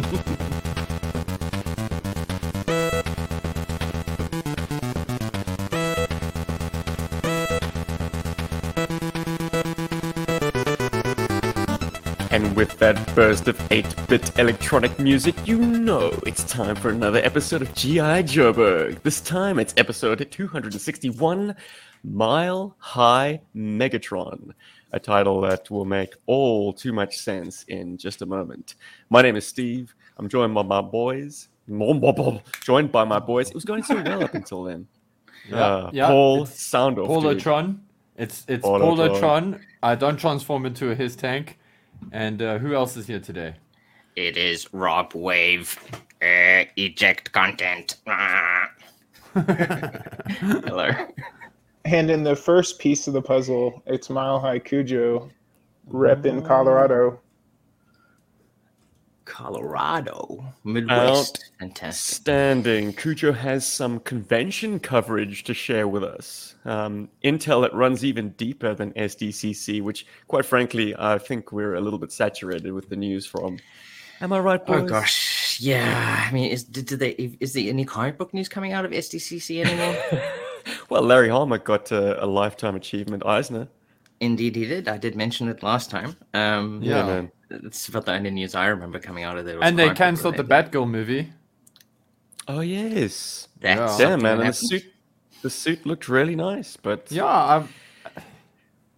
And with that burst of 8 bit electronic music, you know it's time for another episode of G.I. Joburg. This time it's episode 261 Mile High Megatron, a title that will make all too much sense in just a moment. My name is Steve. I'm joined by my boys. Joined by my boys. It was going so well up until then. Uh, yeah, Paul it's Soundorf. Polotron. It's it's Polotron. Polotron. I don't transform into his tank. And uh, who else is here today? It is Rob Wave. Uh, eject content. Hello. And in the first piece of the puzzle, it's Mile High Cujo, rep in Colorado. Colorado. Midwest. Fantastic. Standing, Cujo has some convention coverage to share with us. Um, intel that runs even deeper than SDCC, which, quite frankly, I think we're a little bit saturated with the news from. Am I right, boys? Oh gosh, yeah. I mean, is did, did they? Is there any comic book news coming out of SDCC anymore? Well, Larry Hama got a, a lifetime achievement Eisner. Indeed, he did. I did mention it last time. Um, Yeah, Yeah. man. it's about the only news I remember coming out of there. And they cancelled the. Batgirl movie. Oh yes. That's Yeah. man, that and the suit, the suit looked really nice, but Yeah, I'm,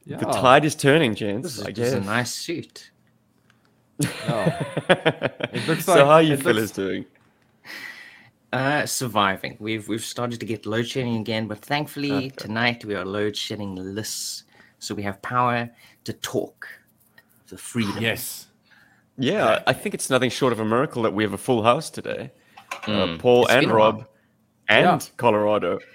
yeah. the tide is turning, gents. This is I just guess. a nice suit. yeah. it looks like, so like- how you it fellas looks- doing? Uh, surviving. We've we've started to get load shedding again, but thankfully Okay. tonight we are load shedding less, so we have power to talk. The freedom. Yes. Yeah, I think it's nothing short of a miracle that we have a full house today. Uh, Mm. Paul It's and Rob while. And Yeah. Colorado.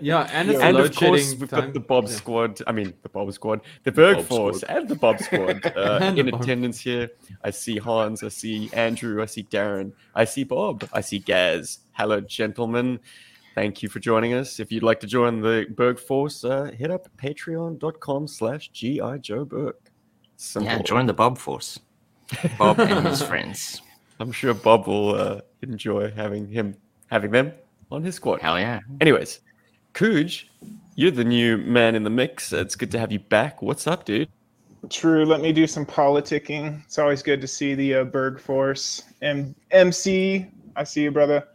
Yeah, and it's and of course, we've time. got the Bob Yeah. Squad. I mean, the Bob Squad, the Berg Bob Force, Squad. and the Bob Squad uh, in Bob- attendance here. I see Hans, I see Andrew, I see Darren, I see Bob, I see Gaz. Hello, gentlemen. Thank you for joining us. If you'd like to join the Berg Force, uh, hit up patreon.com slash GI Joe Berg. Simple. Yeah, join the Bob Force. Bob and his friends. I'm sure Bob will uh, enjoy having him having them on his squad. Hell yeah. Anyways, Cooj, you're the new man in the mix. It's good to have you back. What's up, dude? True. Let me do some politicking. It's always good to see the uh, Berg Force. M- MC, I see you, brother.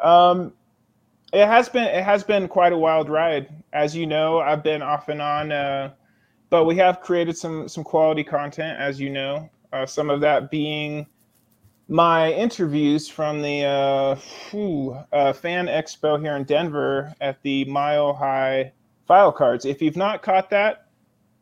Um, it has been it has been quite a wild ride, as you know. I've been off and on, uh, but we have created some some quality content, as you know. Uh, some of that being my interviews from the uh, whew, uh, fan expo here in Denver at the Mile High File Cards. If you've not caught that,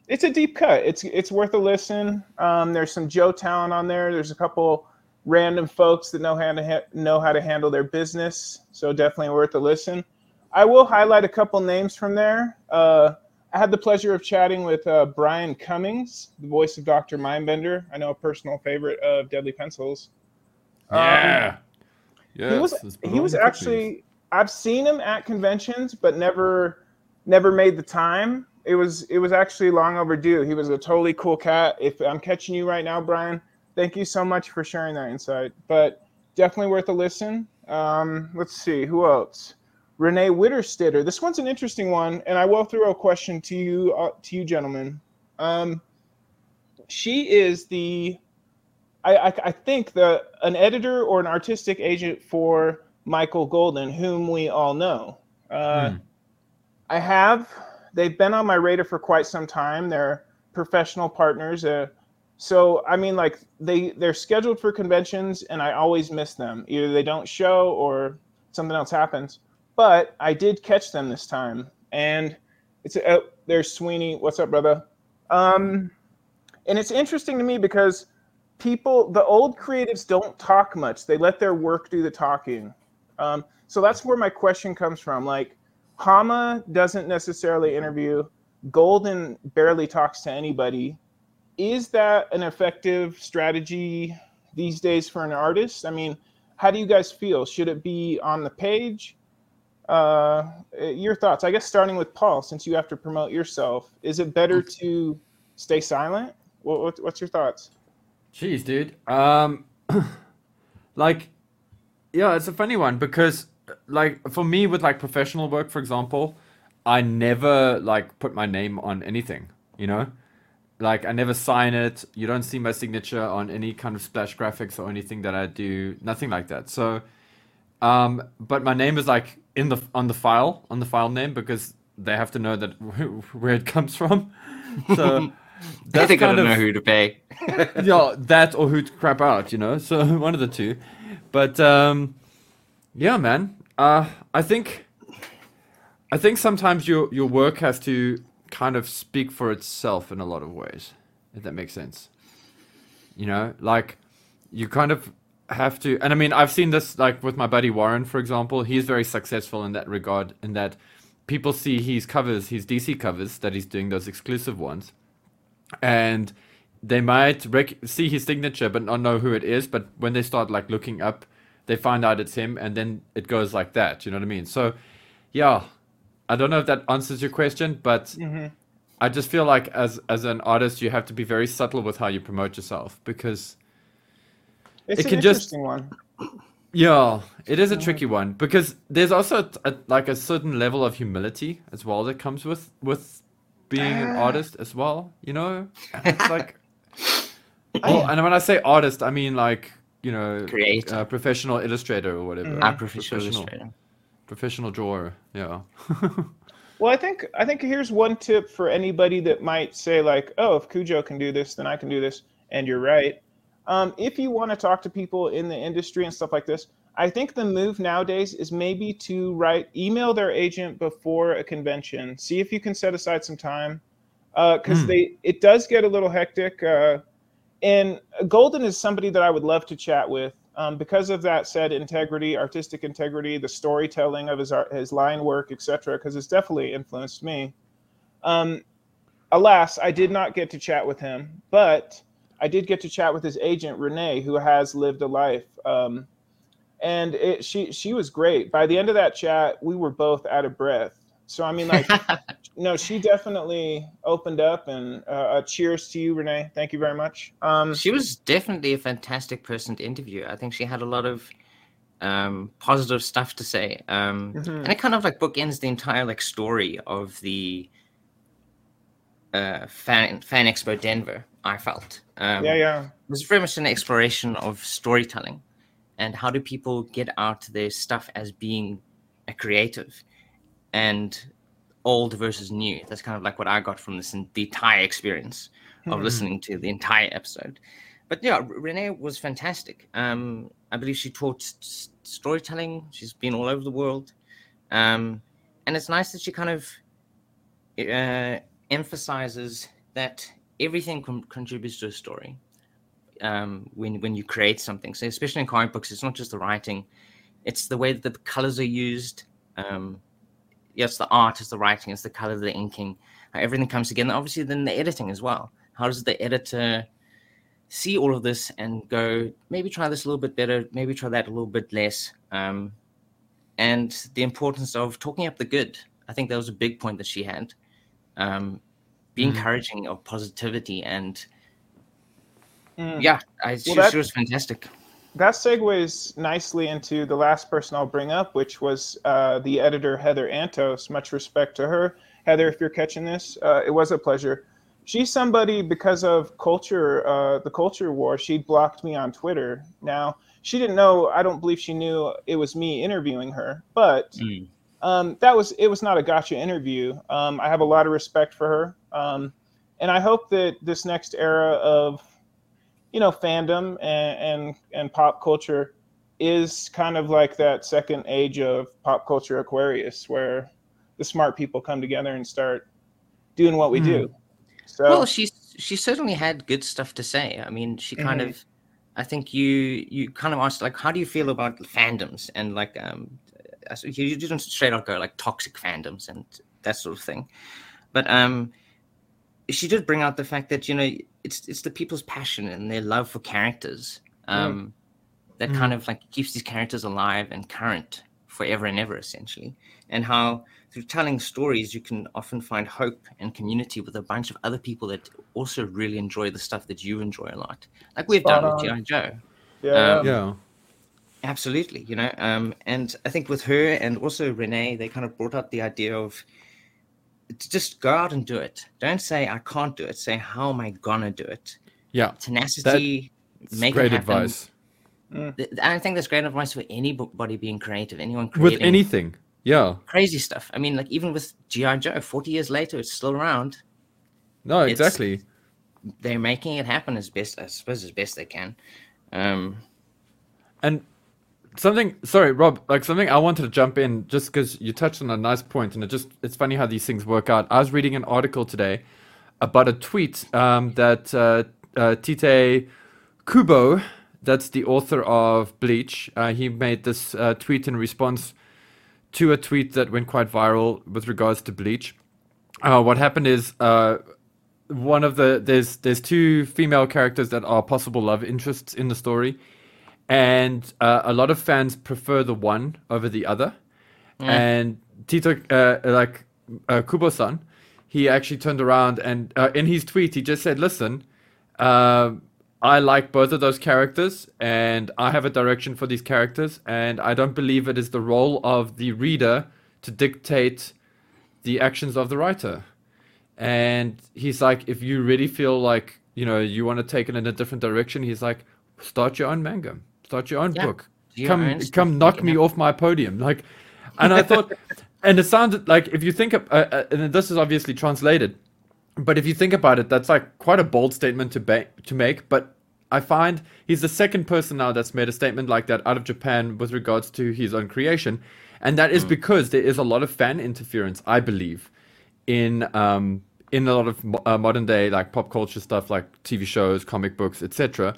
it's a deep cut. It's it's worth a listen. Um, there's some Joe talent on there. There's a couple random folks that know how to ha- know how to handle their business. So definitely worth a listen. I will highlight a couple names from there. Uh, I had the pleasure of chatting with uh, Brian Cummings, the voice of Doctor Mindbender. I know a personal favorite of Deadly Pencils. Um, Yeah. yes, he was he was actually I've seen him at conventions, but never never made the time. It was it was actually long overdue. He was a totally cool cat. If I'm catching you right now, Brian, thank you so much for sharing that insight. But definitely worth a listen. Um, let's see who else. Renee Witterstaetter. This one's an interesting one, and I will throw a question to you uh, to you gentlemen. Um, she is the I, I, I think the an editor or an artistic agent for Michael Golden, whom we all know. Uh, Hmm. I have. They've been on my radar for quite some time. They're professional partners. Uh, so I mean, like they they're scheduled for conventions, and I always miss them. Either they don't show or something else happens. But I did catch them this time, and it's uh, there's Sweeney. What's up, brother? Um, and it's interesting to me because people, the old creatives, don't talk much. They let their work do the talking. Um, so that's where my question comes from. Like, Hama doesn't necessarily interview. Golden barely talks to anybody. Is that an effective strategy these days for an artist? I mean, how do you guys feel? Should it be on the page? Uh, your thoughts, I guess, starting with Paul, since you have to promote yourself. Is it better to stay silent? What, what, what's your thoughts? Jeez, dude. Um, like, yeah, it's a funny one because, like, for me with like professional work, for example, I never like put my name on anything. You know, like I never sign it. You don't see my signature on any kind of splash graphics or anything that I do. Nothing like that. So, um, but my name is like in the on the file on the file name because they have to know that where it comes from. So That's they gotta know who to pay. yeah, that or who to crap out, you know. So one of the two. But um, yeah, man. Uh, I think I think sometimes your your work has to kind of speak for itself in a lot of ways, if that makes sense. You know, like you kind of have to, and I mean, I've seen this like with my buddy Warren, for example. He's very successful in that regard, in that people see his covers, his DC covers that he's doing those exclusive ones, and they might rec- see his signature but not know who it is. But when they start like looking up, they find out it's him, and then it goes like that. You know what I mean? So, yeah, I don't know if that answers your question, but mm-hmm. I just feel like as as an artist, you have to be very subtle with how you promote yourself because it's it can just one. Yeah, it is a tricky one because there's also a, like a certain level of humility as well that comes with with being an ah. artist as well. You know, it's like. Well, and when I say artist, I mean like you know, Creator. professional illustrator or whatever. Mm. professional, professional professional drawer. Yeah. well, I think I think here's one tip for anybody that might say like, "Oh, if Cujo can do this, then I can do this." And you're right. Um, if you want to talk to people in the industry and stuff like this, I think the move nowadays is maybe to write email their agent before a convention. See if you can set aside some time because uh, mm. they it does get a little hectic. Uh, and Golden is somebody that I would love to chat with um, because of that said integrity, artistic integrity, the storytelling of his art, his line work, etc. Because it's definitely influenced me. Um, alas, I did not get to chat with him, but I did get to chat with his agent Renee, who has lived a life. Um, and it, she she was great. By the end of that chat, we were both out of breath. So I mean, like, no, she definitely opened up, and uh, uh, cheers to you, Renee. Thank you very much. Um, she was definitely a fantastic person to interview. I think she had a lot of um, positive stuff to say, um, mm-hmm. and it kind of like bookends the entire like story of the uh, fan fan expo Denver. I felt, um, yeah, yeah, it was very much an exploration of storytelling and how do people get out their stuff as being a creative and old versus new. That's kind of like what I got from this the entire experience of mm-hmm. listening to the entire episode. But yeah, Renee was fantastic. Um, I believe she taught storytelling. She's been all over the world, um, and it's nice that she kind of uh, emphasizes that everything com- contributes to a story. Um, when when you create something, so especially in comic books, it's not just the writing; it's the way that the colors are used. Um, yes, the art, is the writing, it's the color, the inking, everything comes together. Obviously, then the editing as well. How does the editor see all of this and go, maybe try this a little bit better, maybe try that a little bit less? Um, and the importance of talking up the good. I think that was a big point that she had. Um, be mm. encouraging of positivity and mm. yeah, I, well, she, that, she was fantastic that segues nicely into the last person I'll bring up, which was uh, the editor Heather Antos. Much respect to her, Heather. If you're catching this, uh, it was a pleasure. She's somebody because of culture, uh, the culture war. She blocked me on Twitter. Now she didn't know. I don't believe she knew it was me interviewing her, but. Mm. Um, that was it was not a gotcha interview. Um, I have a lot of respect for her, um, and I hope that this next era of you know, fandom and, and, and pop culture is kind of like that second age of pop culture Aquarius, where the smart people come together and start doing what we mm. do. So, well, she's she certainly had good stuff to say. I mean, she kind mm-hmm. of, I think you you kind of asked like, how do you feel about fandoms and like um, you didn't straight out go like toxic fandoms and that sort of thing, but um, she did bring out the fact that you know it's it's the people's passion and their love for characters um, mm. that mm. kind of like keeps these characters alive and current forever and ever, essentially. And how through telling stories, you can often find hope and community with a bunch of other people that also really enjoy the stuff that you enjoy a lot, like we've Spot done on. with GI Joe. Yeah, um, yeah. Absolutely, you know, um, and I think with her and also Renee, they kind of brought up the idea of to just go out and do it. Don't say I can't do it. Say how am I gonna do it? Yeah, Tenacity, it's make great it advice Th- I think that's great advice for anybody being creative, anyone with anything. Yeah, crazy stuff. I mean, like even with GI Joe, forty years later, it's still around. no, It's- exactly. They're making it happen as best, I suppose, as best they can. Um, And something, sorry, Rob, like something I wanted to jump in just because you touched on a nice point, and it just it's funny how these things work out. I was reading an article today about a tweet um, that uh, uh, Tite Kubo, that's the author of Bleach, uh, he made this uh, tweet in response to a tweet that went quite viral with regards to Bleach. Uh, what happened is uh, one of the there's there's two female characters that are possible love interests in the story, and uh, a lot of fans prefer the one over the other. And Tito, uh, like uh, Kubo-san, he actually turned around and uh, in his tweet he just said, "Listen, um I like both of those characters, and I have a direction for these characters, and I don't believe it is the role of the reader to dictate the actions of the writer." And he's like, if you really feel like you know you want to take it in a different direction, he's like, start your own manga, start your own Yeah, book, your come own come knock me off my podium, like. And I thought, and it sounded like if you think, of, uh, uh, and this is obviously translated, but if you think about it, that's like quite a bold statement to ba- to make. But I find he's the second person now that's made a statement like that out of Japan with regards to his own creation, and that is because there is a lot of fan interference, I believe, in um in a lot of uh, modern day like pop culture stuff, like TV shows, comic books, etc.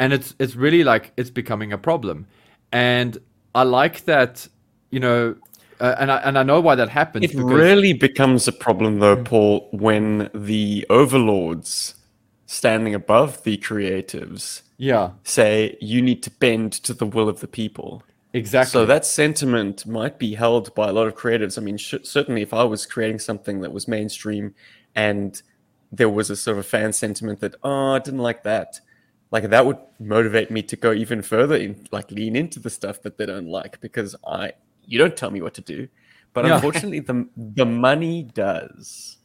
And it's it's really like it's becoming a problem, and I like that, you know. Uh, and I and I know why that happens. It because- really becomes a problem, though, Paul, when the overlords standing above the creatives yeah, say you need to bend to the will of the people. exactly. So that sentiment might be held by a lot of creatives. I mean, sh- certainly if I was creating something that was mainstream and there was a sort of fan sentiment that, oh, I didn't like that, like that would motivate me to go even further in, like lean into the stuff that they don't like because I, you don't tell me what to do. But Yeah. unfortunately, the the money does.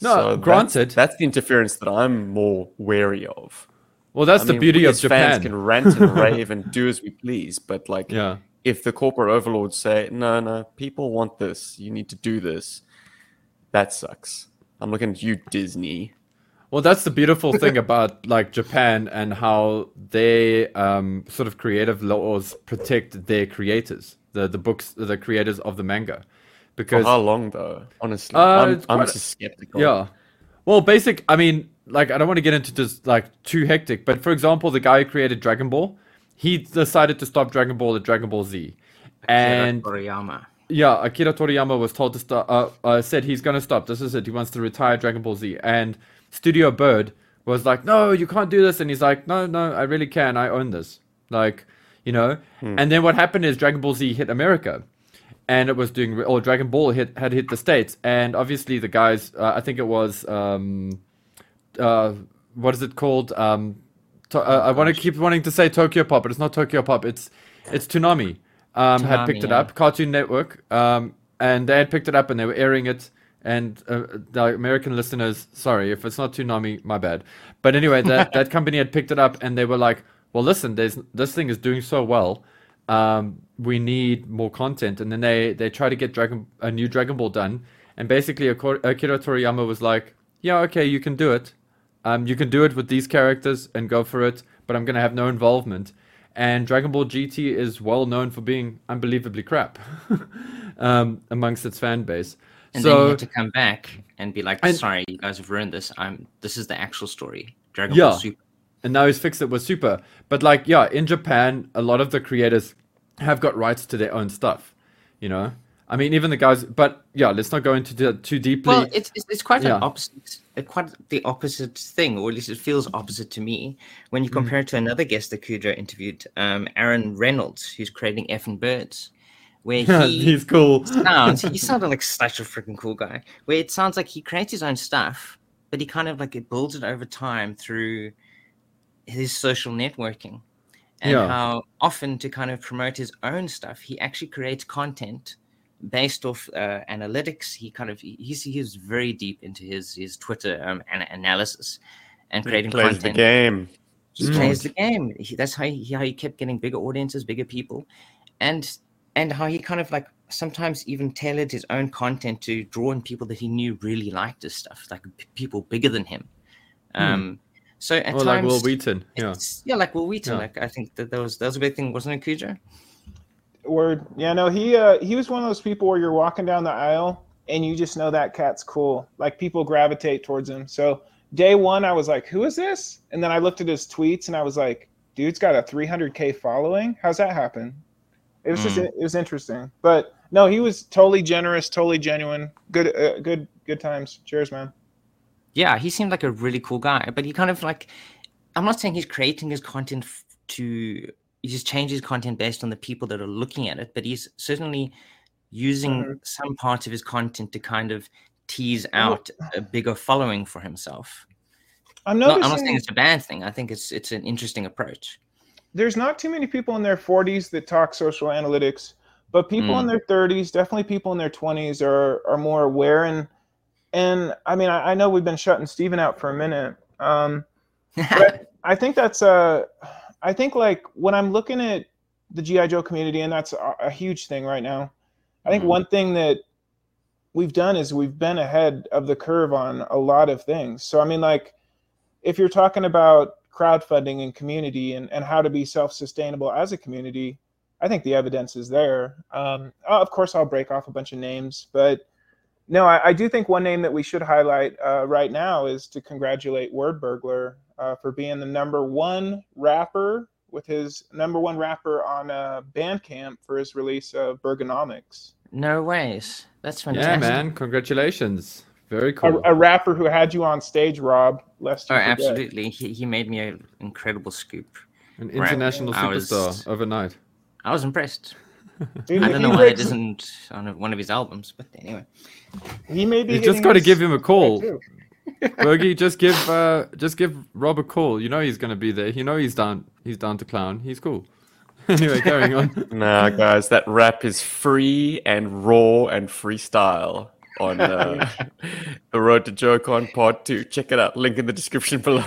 No, that's- granted. that's, the interference that I'm more wary of. well, that's I the mean, beauty of as fans Japan. can rant and rave and do as we please, but like, Yeah. if the corporate overlords say, "No, no, people want this. You need to do this," that sucks. I'm looking at you, Disney. Well, that's the beautiful thing about like Japan and how they um, sort of creative laws protect their creators, the the books, the creators of the manga, For because how long though? Honestly, Uh, I'm, I'm a- just skeptical. yeah, well, basic. I mean, like I don't want to get into just like too hectic, but for example, the guy who created Dragon Ball, he decided to stop Dragon Ball at Dragon Ball Z, and Toriyama. yeah, Akira Toriyama was told to stop. Uh, uh, said he's going to stop. This is it. He wants to retire Dragon Ball Z. And Studio Bird was like, "No, you can't do this." And he's like, "No, no, I really can. I own this." Like, you know. And then what happened is Dragon Ball Z hit America, and it was doing. Or Dragon Ball hit had hit the states, and obviously the guys. Uh, I think it was. Um, uh, what is it called? Um, to, uh, I want to keep wanting to say Tokyo Pop, but it's not Tokyo Pop. It's it's Toonami. Um, had Toonami, picked it yeah. up, Cartoon Network, um, and they had picked it up and they were airing it. And uh, the American listeners, sorry if it's not Toonami, my bad. But anyway, that that company had picked it up and they were like, "Well, listen, there's this thing is doing so well. Um, we need more content." And then they they try to get Dragon a new Dragon Ball done, and basically Akira Akira Toriyama was like, "Yeah, okay, you can do it." Um, you can do it with these characters and go for it, but I'm going to have no involvement. And Dragon Ball GT is well known for being unbelievably crap um, amongst its fan base. And then you so had to come back and be like, And- "Sorry, you guys have ruined this. I'm. This is the actual story. Dragon Yeah. Ball Super." and now he's fixed it with Super. But like, yeah, in Japan, a lot of the creators have got rights to their own stuff. You know, I mean, even the guys. But yeah, let's not go into that too deeply. Well, it's it's, it's quite Yeah. an opposite, uh, quite the opposite thing, or at least it feels opposite to me when Mm. you compare it to another guest that Kudra interviewed, um, Aaron Reynolds, who's creating Effin' Birds, where yeah, he he's cool. sounds he sounded like such a freaking cool guy. Where it sounds like he creates his own stuff, but he kind of like it builds it over time through his social networking. and Yeah. how often to kind of promote his own stuff, he actually creates content based off uh, analytics. He kind of he's he's very deep into his his Twitter um, an- analysis and He creating plays the game. He plays the game. He, that's how he, how he kept getting bigger audiences, bigger people, and and how he kind of like sometimes even tailored his own content to draw in people that he knew really liked his stuff, like p- people bigger than him. Um, so at Or times, like Wil Wheaton. Yeah. yeah, like Wil Wheaton. Yeah. Like I think that that was that was a big thing, wasn't it, Cujo? Word. Yeah, no, he uh he was one of those people where you're walking down the aisle and you just know that cat's cool. Like people gravitate towards him. So day one I was like, who is this? And then I looked at his tweets and I was like, dude's got a 300k following. How's that happen? It was just Mm. it was interesting. But no, he was totally generous, totally genuine. Good uh, good good times. Cheers, man. yeah, he seemed like a really cool guy, but he kind of like, I'm not saying he's creating his content to, he just changes content based on the people that are looking at it, but he's certainly using Mhm. some parts of his content to kind of tease out a bigger following for himself. I'm Not, noticing I'm not saying it's a bad thing. I think it's it's an interesting approach. There's not too many people in their 40s that talk social analytics, but people in Mm. their 30s, definitely people in their 20s, are are more aware. And and I mean, I, I know we've been shutting Steven out for a minute. Um, but I think that's uh, I think like when I'm looking at the GI Joe community, and that's a, a huge thing right now. I think Mhm. one thing that we've done is we've been ahead of the curve on a lot of things. So I mean, like if you're talking about crowdfunding and community and, and how to be self-sustainable as a community, I think the evidence is there. Um, uh, of course, I'll break off a bunch of names, but no, I, I do think one name that we should highlight uh, right now is to congratulate Wordburglar uh, for being the number one rapper with his number one rapper on uh, Bandcamp for his release of Bergonomics. no ways. That's fantastic Yeah, man. Congratulations. Very cool. a rapper who had you on stage, Rob. Lest you Oh, absolutely. He, he made me an incredible scoop. An Right. international I was- superstar overnight. I was impressed. Dude, I don't know why it breaks- isn't on one of his albums, but anyway. He may be. You just got to give him a call. too. Bergie, just give uh, just give Rob a call. You know he's gonna be there. You know he's down he's down to clown. He's cool. anyway, going on. Nah, guys, that rap is free and raw and freestyle on uh, the Road to JoeCon Pod 2. Check it out. Link in the description below.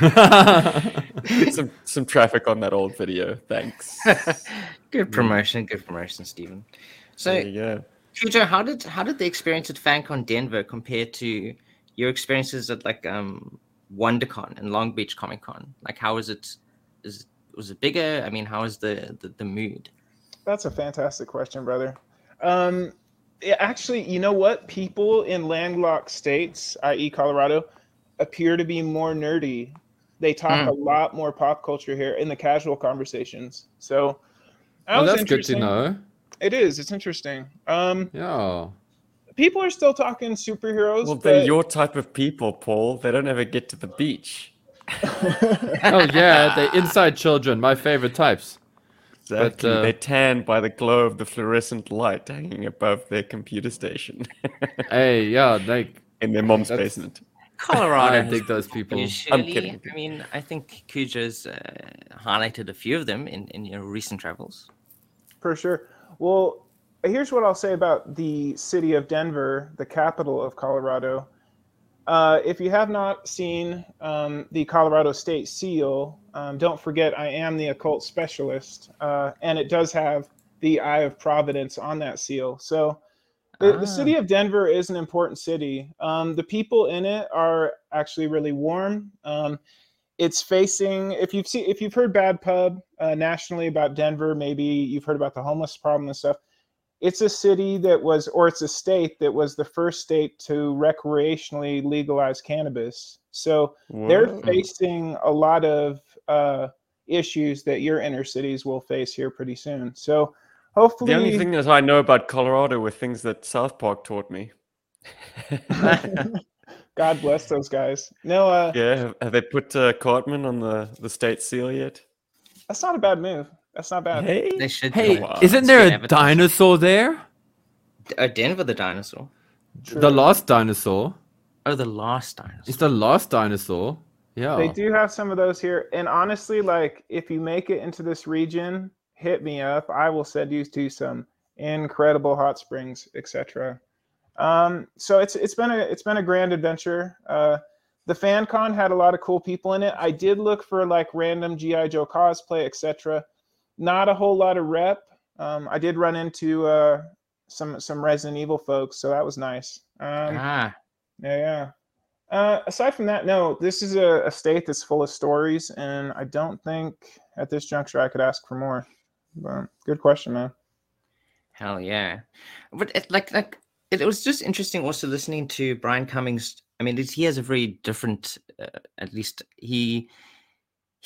some some traffic on that old video. Thanks. good promotion, good promotion, Stephen. So, There you go. Cujo, how did how did the experience at FanCon Denver compare to your experiences at like um WonderCon and Long Beach Comic Con? Like, how was it? Is was it bigger? I mean, how was the the, the mood? That's a fantastic question, brother. Um, yeah, actually, you know what? People in landlocked states, i.e., Colorado, appear to be more nerdy. They talk Hmm. a lot more pop culture here in the casual conversations. So, that Oh, was that's good to know. It is. It's interesting. Um, Yeah. people are still talking superheroes. Well, they're but- your type of people, Paul. They don't ever get to the beach. Oh yeah, the inside children, my favorite types. Exactly. uh, they tan by the glow of the fluorescent light hanging above their computer station Hey, yeah, like in their mom's That's- basement. Colorado. I has dig those people. Usually, kidding. I mean, I think Cujo's uh, highlighted a few of them in, in your recent travels. For sure. Well, here's what I'll say about the city of Denver, the capital of Colorado. Uh, if you have not seen um, the Colorado State Seal, um, don't forget I am the occult specialist, uh, and it does have the Eye of Providence on that seal. So the, the Ah. city of Denver is an important city. Um, the people in it are actually really warm. Um, it's facing if you've seen if you've heard bad pub uh, nationally about denver maybe you've heard about the homeless problem and stuff it's a city that was or it's a state that was the first state to recreationally legalize cannabis. So they're facing a lot of uh, issues that your inner cities will face here pretty soon. So hopefully The only thing that I know about Colorado were things that South Park taught me. god bless those guys. No uh, Yeah, have, have they put uh, Cartman on the, the state seal yet? that's not a bad move that's not bad Hey, They should. Hey, do it. isn't there a dinosaur there? Uh, Denver the dinosaur. The last dinosaur. Oh, the last dinosaur. It's the last dinosaur. Yeah. They do have some of those here. And honestly, like if you make it into this region, hit me up. I will send you to some incredible hot springs, etc. Um, so it's it's been a it's been a grand adventure. Uh, the fan con had a lot of cool people in it. I did look for like random GI Joe cosplay, etc. Not a whole lot of rep. Um, I did run into uh, some some Resident Evil folks, so that was nice. Um, ah, yeah, yeah. Uh, aside from that, no, this is a, a state that's full of stories, and I don't think at this juncture I could ask for more. But good question, man. hell yeah! But it, like like it, was just interesting also listening to Brian Cummings. I mean, he has a very different, uh, at least he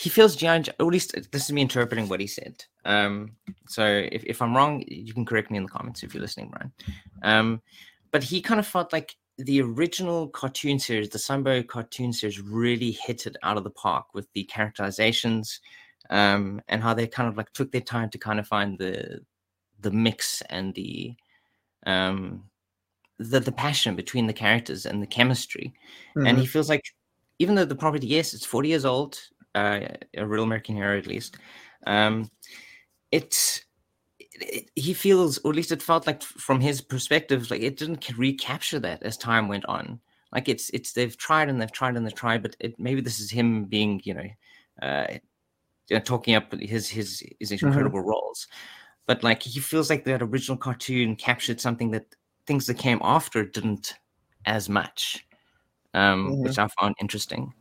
he feels GI, at least this is me interpreting what he said. Um, so if, if I'm wrong, you can correct me in the comments if you're listening, Brian. Um, but he kind of felt like the original cartoon series, the Sunbow cartoon series, really hit it out of the park with the characterizations um, and how they kind of like took their time to kind of find the the mix and the um, the the passion between the characters and the chemistry. Mm-hmm. And he feels like even though the property, yes, it's 40 years old, uh, a real American hero at least, um, it's it, he feels, or at least it felt like from his perspective, like it didn't recapture that as time went on. Like it's it's they've tried and they've tried and they've tried, but it, maybe this is him being you know, uh, you know talking up his his his mm-hmm. incredible mm-hmm. roles. But like he feels like that original cartoon captured something that things that came after didn't as much, um, mm-hmm. which I found interesting.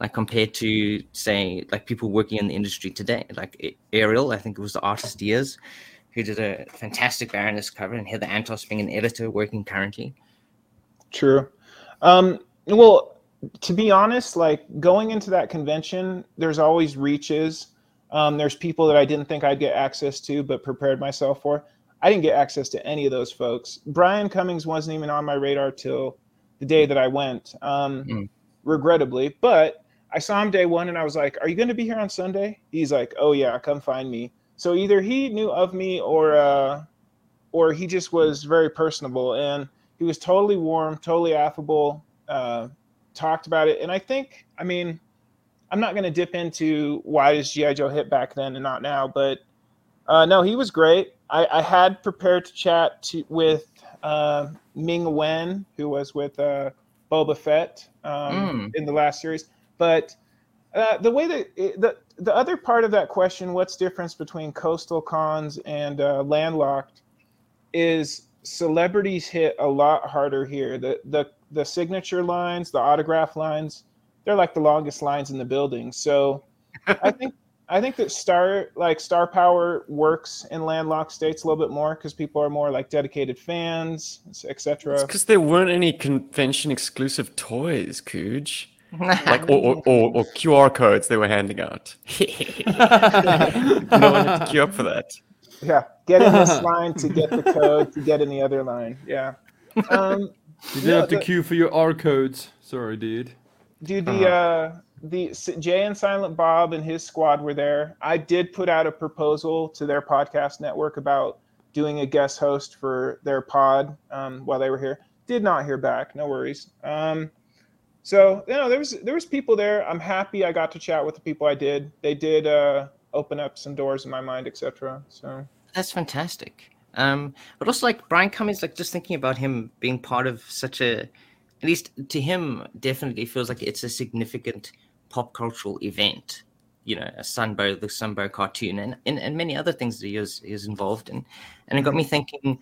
Like compared to say like people working in the industry today, like Ariel, I think it was the artist Diaz who did a fantastic Baroness cover, and Heather Antos being an editor working currently. True. Um, well, to be honest, like going into that convention, there's always reaches. Um, there's people that I didn't think I'd get access to, but prepared myself for. I didn't get access to any of those folks. Brian Cummings wasn't even on my radar till the day that I went, um, mm. regrettably. But I saw him day one, and I was like, "Are you going to be here on Sunday?" He's like, "Oh yeah, come find me." So either he knew of me or uh, or he just was very personable and he was totally warm, totally affable, uh, talked about it. And I think, I mean, I'm not going to dip into why does GI Joe hit back then and not now, but uh, no, he was great. I, I had prepared to chat to, with uh, Ming Wen, who was with uh, Boba Fett um, mm. in the last series, but uh, the way that it, the the other part of that question, what's difference between coastal cons and uh, landlocked, is celebrities hit a lot harder here. The the the signature lines, the autograph lines, they're like the longest lines in the building. So I think I think that star like star power works in landlocked states a little bit more because people are more like dedicated fans, etc. Because there weren't any convention exclusive toys, Cooge like or, or, or, or, QR codes they were handing out. no one had to queue up for that. Yeah, get in this line to get the code to get in the other line. Yeah. Um, you didn't have to the, queue for your R codes. Sorry, dude. Dude, the uh-huh. uh, the Jay and Silent Bob and his squad were there. I did put out a proposal to their podcast network about doing a guest host for their pod um, while they were here. Did not hear back. No worries. Um, so you know there was there was people there. I'm happy i got to chat with the people i did. They did uh, open up some doors in my mind etc so. That's fantastic. Um but also like brian cummings like just thinking about him being part of such a at least to him definitely feels like it's a significant pop cultural event you know a sunbow the sunbow cartoon and, and and many other things that he is, he is involved in. And it got me thinking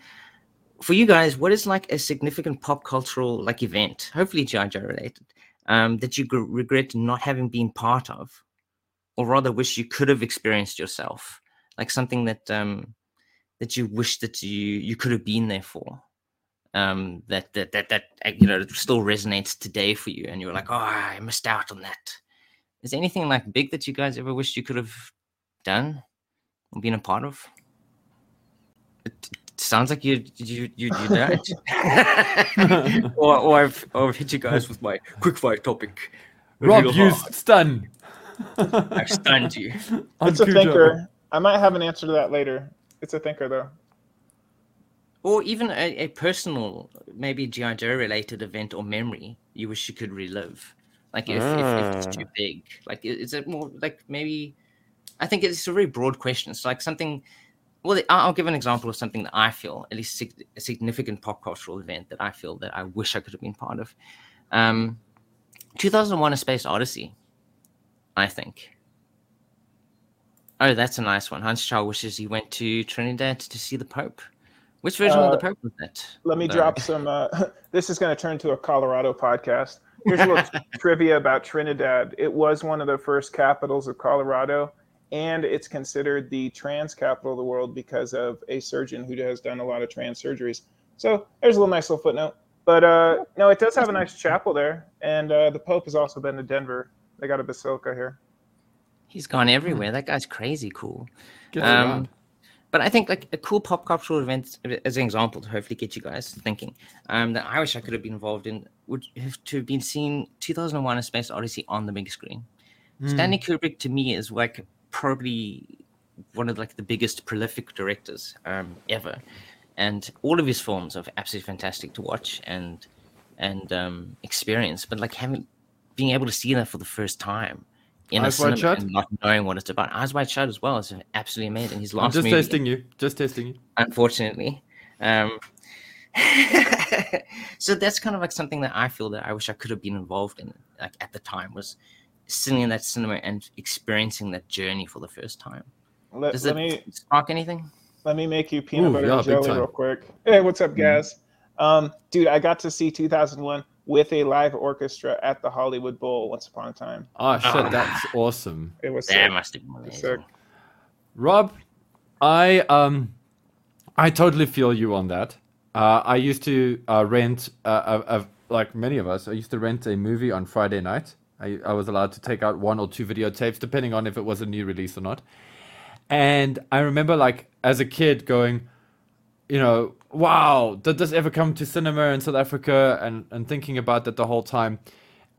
for you guys, what is like a significant pop cultural like event, hopefully GI Joe related, um, that you regret not having been part of, or rather wish you could have experienced yourself, like something that um, that you wish that you you could have been there for, um, that that that that uh, you know still resonates today for you, and you're like, oh, I missed out on that. Is there anything like big that you guys ever wished you could have done or been a part of? Sounds like you you you, you died. or, or I've or I've hit you guys with my quick fire topic. Rob used stun. I've stunned you. It's a thinker. I might have an answer to that later. It's a thinker though. Or even a, a personal, maybe GI Joe related event or memory you wish you could relive. Like if, if, if it's too Ah. big, like is it more like maybe? I think it's a very broad question. It's like something. Well, I'll give an example of something that I feel at least a significant pop cultural event that I feel that I wish I could have been part of. Um, 2001: A Space Odyssey. I think. Oh, that's a nice one. Hans Chow wishes he went to Trinidad to see the Pope. Which version of the Uh, Pope was that? Let me Uh, drop some. Uh, this is going to turn to a Colorado podcast. Here's a little trivia about Trinidad. It was one of the first capitals of Colorado, and it's considered the trans capital of the world because of a surgeon who has done a lot of trans surgeries. So there's a little nice little footnote. But uh, no, it does have a nice chapel there, and uh, the Pope has also been to Denver. They got a basilica here. He's gone everywhere. That guy's crazy cool. Um, but I think like a cool pop cultural event as an example to hopefully get you guys thinking um, that I wish I could have been involved in would have to have been seen 2001: A Space Odyssey on the big screen. Hmm. Stanley Kubrick to me is like probably one of like the biggest prolific directors um, ever, and all of his films are absolutely fantastic to watch and and um, experience. But like having being able to see that for the first time in Eyes a Wide Shut? and not knowing what it's about, Eyes Wide Shut as well is absolutely amazing. His I'm just movie, testing you. Just testing you. unfortunately. Um, so that's kind of like something that I feel that I wish I could have been involved in, like at the time, was sitting in that cinema and experiencing that journey for the first time. Let, Does let it me spark anything? Let me make you peanut Ooh, butter yeah, and jelly real quick. Hey, what's up, guys? Um, dude, I got to see 2001 with a live orchestra at the Hollywood Bowl once upon a time. Oh shit, Ah. that's awesome. It was That sick. must have been Sick. amazing. Rob, I um, I totally feel you on that. Uh, I used to uh, rent, uh, uh, uh, like many of us, I used to rent a movie on Friday night. I, I was allowed to take out one or two videotapes, depending on if it was a new release or not. And I remember, like, as a kid going, you know, wow, did this ever come to cinema in South Africa? And, and thinking about that the whole time.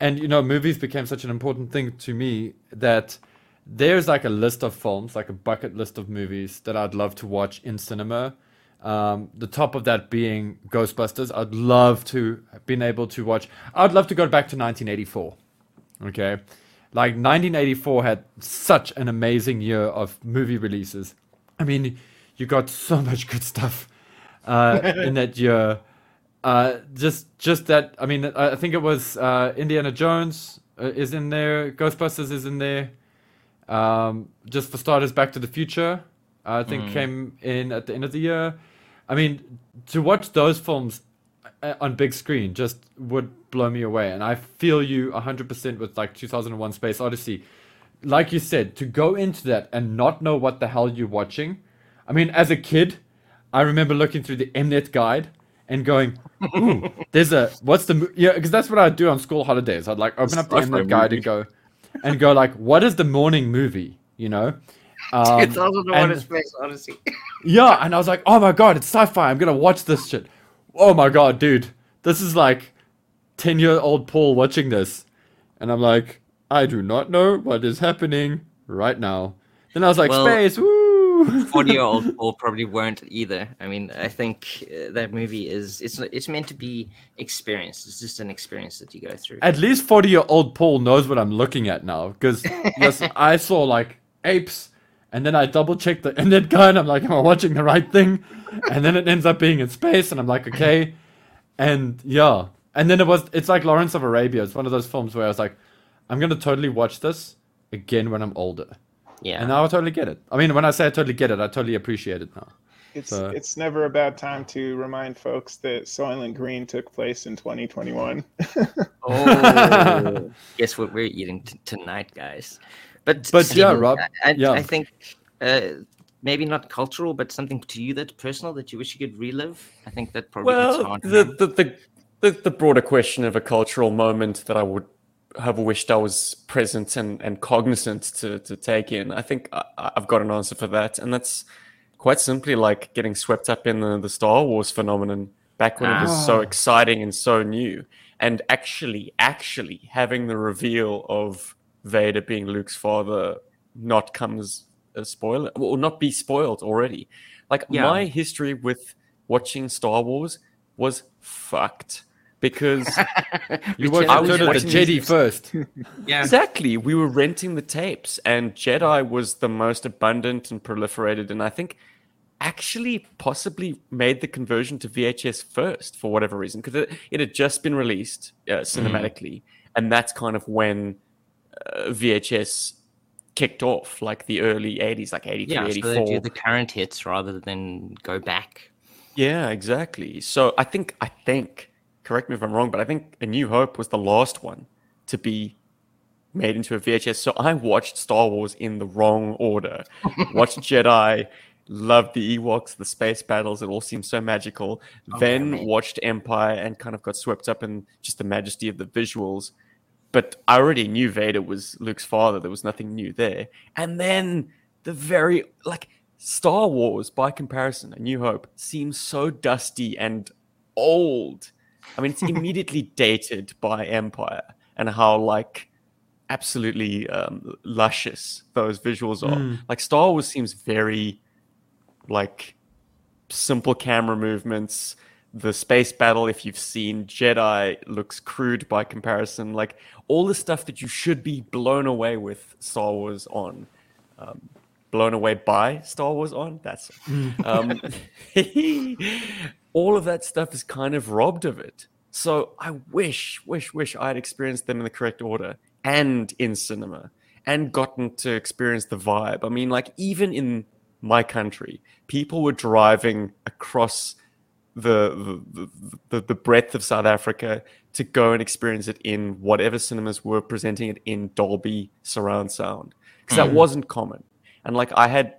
And, you know, movies became such an important thing to me that there's like a list of films, like a bucket list of movies that I'd love to watch in cinema. Um, the top of that being Ghostbusters. I'd love to have been able to watch. I'd love to go back to 1984. Okay. Like 1984 had such an amazing year of movie releases. I mean, you got so much good stuff uh, in that year. Uh, just, just that. I mean, I think it was uh, Indiana Jones uh, is in there. Ghostbusters is in there. Um, just for starters, Back to the Future, I think came in at the end of the year. I mean, to watch those films on big screen just would blow me away. And I feel you 100% with like 2001 Space Odyssey. Like you said, to go into that and not know what the hell you're watching. I mean, as a kid, I remember looking through the Mnet guide and going, "Ooh, there's a what's the mo-? yeah?" Because that's what I'd do on school holidays. I'd like open up the Mnet guide movie. and go, and go like, "What is the morning movie?" You know. Um, 2001: and- A Space Odyssey. yeah, and I was like, oh my god, it's sci-fi. I'm gonna watch this shit. Oh my god, dude, this is like ten-year-old Paul watching this, and I'm like, I do not know what is happening right now. Then I was like, Well- space, woo. 40 year old Paul probably weren't either. I mean, I think uh, that movie is it's it's meant to be experienced. It's just an experience that you go through. At least forty-year-old Paul knows what I'm looking at now, because yes, I saw like apes, and then I double check the Internet guy, and I'm like, am I watching the right thing? And then it ends up being in space, and I'm like, okay. And yeah. And then it was it's like Lawrence of Arabia. It's one of those films where I was like, I'm gonna totally watch this again when I'm older. Yeah. And now I totally get it. I mean when I say I totally get it, I totally appreciate it now. It's So- it's never a bad time to remind folks that Soylent Green took place in 2021. Oh, guess what we're eating t- tonight, guys? But But yeah, Rob, I, yeah. I think uh, maybe not cultural, but something to you that's personal that you wish you could relive. I think that probably Well, the, the, the, the, the broader question of a cultural moment that I would have wished I was present and, and cognizant to, to take in, I think I, I've got an answer for that. And that's quite simply like getting swept up in the, the Star Wars phenomenon back when it was so Ah. exciting and so new. And actually, actually having the reveal of Vader being Luke's father not come as a spoiler, or not be spoiled already. Like Yeah. my history with watching Star Wars was fucked. because You watched I was Return of the watching Jedi these- first. Yeah. Exactly. We were renting the tapes, and Jedi was the most abundant and proliferated, and I think actually possibly made the conversion to VHS first for whatever reason, because it, it had just been released uh, cinematically, and that's kind of when uh, VHS kicked off, like the early 80s, like 83, Yeah, so they do the current hits rather than go back. Yeah, exactly. So I think I think correct me if I'm wrong, but I think A New Hope was the last one to be made into a VHS. So I watched Star Wars in the wrong order. watched Jedi, loved the Ewoks, the space battles, it all seemed so magical. then man. watched Empire and kind of got swept up in just the majesty of the visuals. But I already knew Vader was Luke's father. There was nothing new there. And then the very like Star Wars, by comparison, A New Hope seems so dusty and old. I mean, it's immediately dated by Empire and how like absolutely um, luscious those visuals are. Like Star Wars seems very like simple camera movements. The space battle, if you've seen Jedi, looks crude by comparison. Like all the stuff that you should be blown away with Star Wars on, um, blown away by Star Wars on. That's um, all of that stuff is kind of robbed of it. So I wish, wish, wish I had experienced them in the correct order and in cinema and gotten to experience the vibe. I mean, like even in my country, people were driving across the the, the the breadth of South Africa to go and experience it in whatever cinemas were presenting it in Dolby surround sound because that mm. wasn't common. And like I had,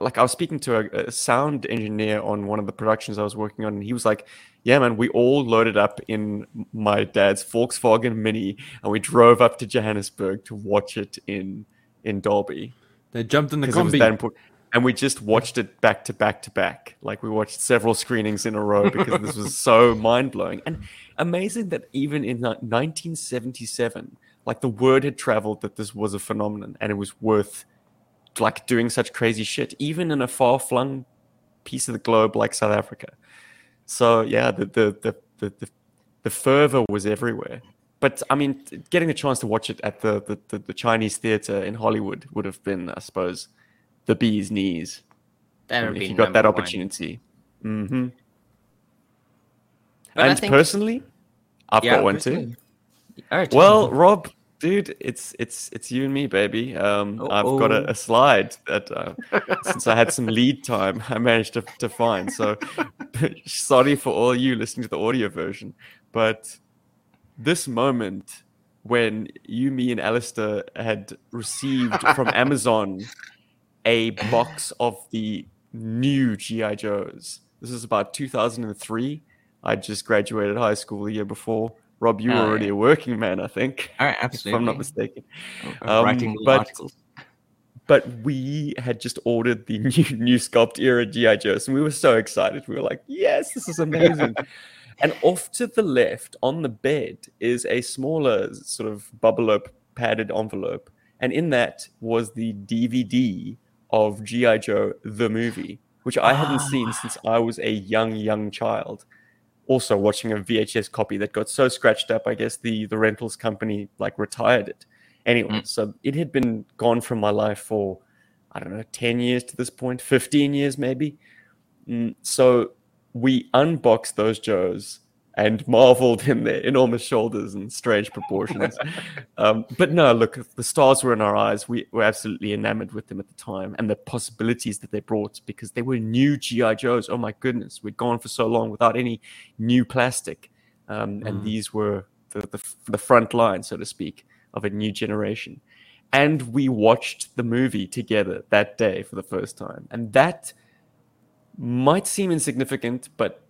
like I was speaking to a, a sound engineer on one of the productions I was working on, and he was like, "Yeah, man, we all loaded up in my dad's Volkswagen Mini, and we drove up to Johannesburg to watch it in in Dolby." They jumped in the because it was combi. And we just watched it back to back to back. Like we watched several screenings in a row because this was so mind blowing and amazing that even in ni- 1977, like the word had traveled that this was a phenomenon and it was worth like doing such crazy shit, even in a far flung piece of the globe like South Africa. So yeah, the the the the, the, the fervor was everywhere. But I mean, getting the chance to watch it at the the, the, the Chinese theater in Hollywood would have been, I suppose, the bee's knees. That would mean, be if you got that number one. opportunity. hmm But And think- personally, I've Yeah, got one too. All right. Well, Rob, dude, it's it's it's you and me, baby. Um, I've got a, a slide that uh, since I had some lead time, I managed to, to find. So sorry for all you listening to the audio version, but this moment when you, me, and Alistair had received from Amazon a box of the new GI Joes. This is about 2003. I just graduated high school the year before. Rob, you were Oh, already yeah. a working man, I think, all right, if. I'm not mistaken. Um, writing but- articles. But we had just ordered the new, new sculpt era GI Joes, and we were so excited. We were like, "Yes, this is amazing!" and off to the left on the bed is a smaller sort of bubble-up padded envelope, and in that was the DVD of GI Joe the movie, which I hadn't seen since I was a young, young child. Also, watching a VHS copy that got so scratched up, I guess the the rentals company like retired it. Anyway, Mm. so it had been gone from my life for I don't know, 10 years to this point, 15 years maybe. Mm, so we unboxed those Joes and marveled in their enormous shoulders and strange proportions. um, but no, look, the stars were in our eyes. We were absolutely enamored with them at the time and the possibilities that they brought because they were new G.I. Joes. Oh my goodness, we'd gone for so long without any new plastic. Um, And these were the, the, the front line, so to speak, of a new generation and we watched the movie together that day for the first time. And that might seem insignificant, but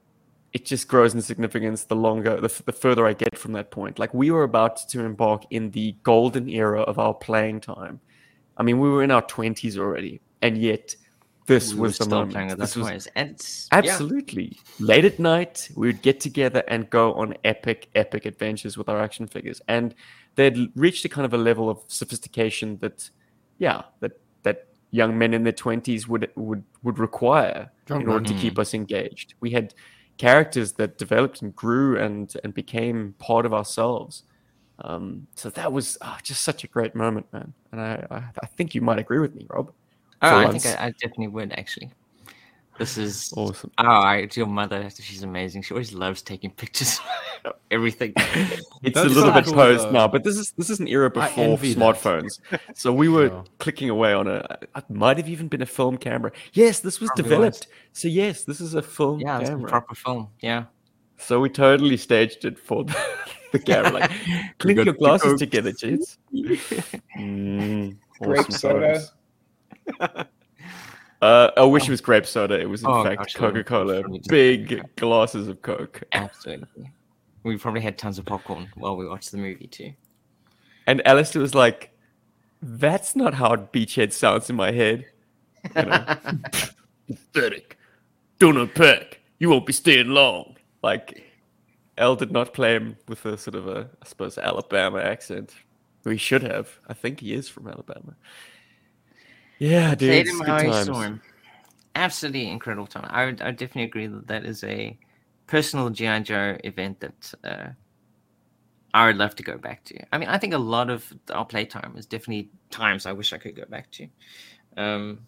it just grows in significance the longer, the, f- the further I get from that point. Like we were about to embark in the golden era of our playing time. I mean, we were in our twenties already, and yet this We was the still moment. playing at This was. And it's, yeah. Absolutely. Late at night, we would get together and go on epic, epic adventures with our action figures. And they'd l- reached a kind of a level of sophistication that, yeah, that that young men in their twenties would would would require John in order to mm-hmm. keep us engaged. We had characters that developed and grew and and became part of ourselves. Um, so that was oh, just such a great moment, man. And I, I, I think you might agree with me, Rob. Oh, I once. think I, I definitely would actually. This is Awesome. Oh, I, your mother, she's amazing. She always loves taking pictures of everything. It's That's a little bit cool, posed though. now, but this is this is an era before smartphones. So we were Yeah. clicking away on a. It might have even been a film camera. Yes, this was Probably was. developed. So yes, this is a film yeah, it's a proper film. Yeah. So we totally staged it for the, the camera. Like, clink got your glasses Coke. together, gents. Mm, Grape awesome soda. Uh, I wish it was grape soda. It was in Oh, fact Coca Cola. Big glasses of Coke. Absolutely. We probably had tons of popcorn while we watched the movie too. And Alistair was like, "That's not how Beachhead sounds in my head." You know? Pathetic. Do not unpack. You won't be staying long. Like, L did not play him with a sort of a, I suppose, Alabama accent. We should have. I think he is from Alabama. Yeah, dude. Played it's him good times. saw. Absolutely incredible time. I would, I would definitely agree that that is a personal GI Joe event that uh, I would love to go back to. I mean, I think a lot of our playtime is definitely times I wish I could go back to. Um,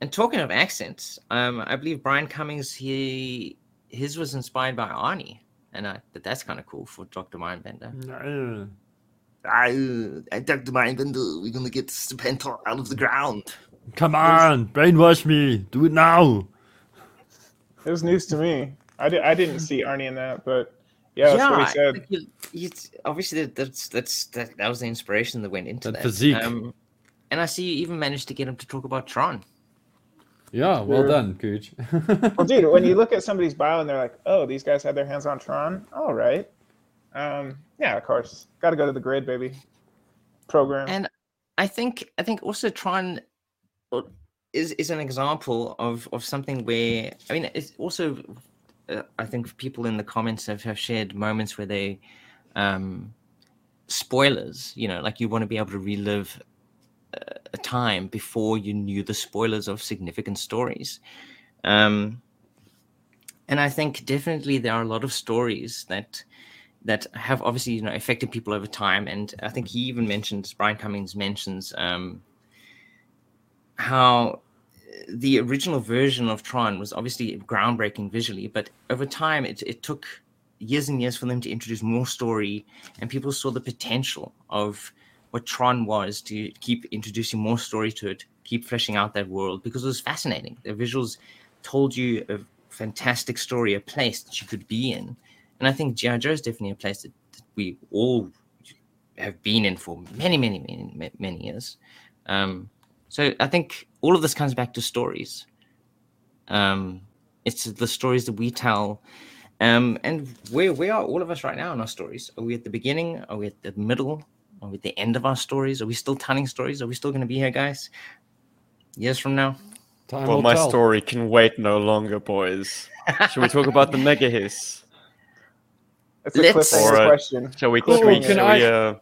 and talking of accents, um, I believe Brian Cummings he his was inspired by Arnie, and I but that's kind of cool for Doctor Mindbender. No. I, uh, Dr. Mindbender, we're gonna get Serpentor out of the ground. Come on, brainwash me. Do it now. It was news to me. I, di- I didn't see Arnie in that, but yeah, that's what he said. think you- obviously that, that's that's that, that was the inspiration that went into That that, physique. Um, and I see you even managed to get him to talk about Tron. Yeah, well Sure. done, Cooch. Well, dude, when you look at somebody's bio and they're like, "Oh, these guys had their hands on Tron," all right. Um, yeah, of course, got to go to the grid, baby. Program. And I think I think also Tron is is an example of of something where I mean it's also uh, I think people in the comments have, have shared moments where they um spoilers you know like you want to be able to relive uh, a time before you knew the spoilers of significant stories um and I think definitely there are a lot of stories that that have obviously you know affected people over time. And i think he even mentions brian cummings mentions um how the original version of tron was obviously groundbreaking visually but over time it, it took years and years for them to introduce more story and people saw the potential of what tron was to keep introducing more story to it keep fleshing out that world because it was fascinating. The visuals told you a fantastic story a place that you could be in and I think GI Joe is definitely a place that, that we all have been in for many, many, many, many years. Um, so I think all of this comes back to stories. Um, it's the stories that we tell, um, and where where are all of us right now in our stories? Are we at the beginning? Are we at the middle? Are we at the end of our stories? Are we still telling stories? Are we still going to be here, guys? Years from now. Time Well, my tell. story can wait no longer, boys. Shall we talk about the mega hiss? It's a let's- cliffhanger Alright. question. Shall we? Cool. Shall we? Can Shall I- we uh,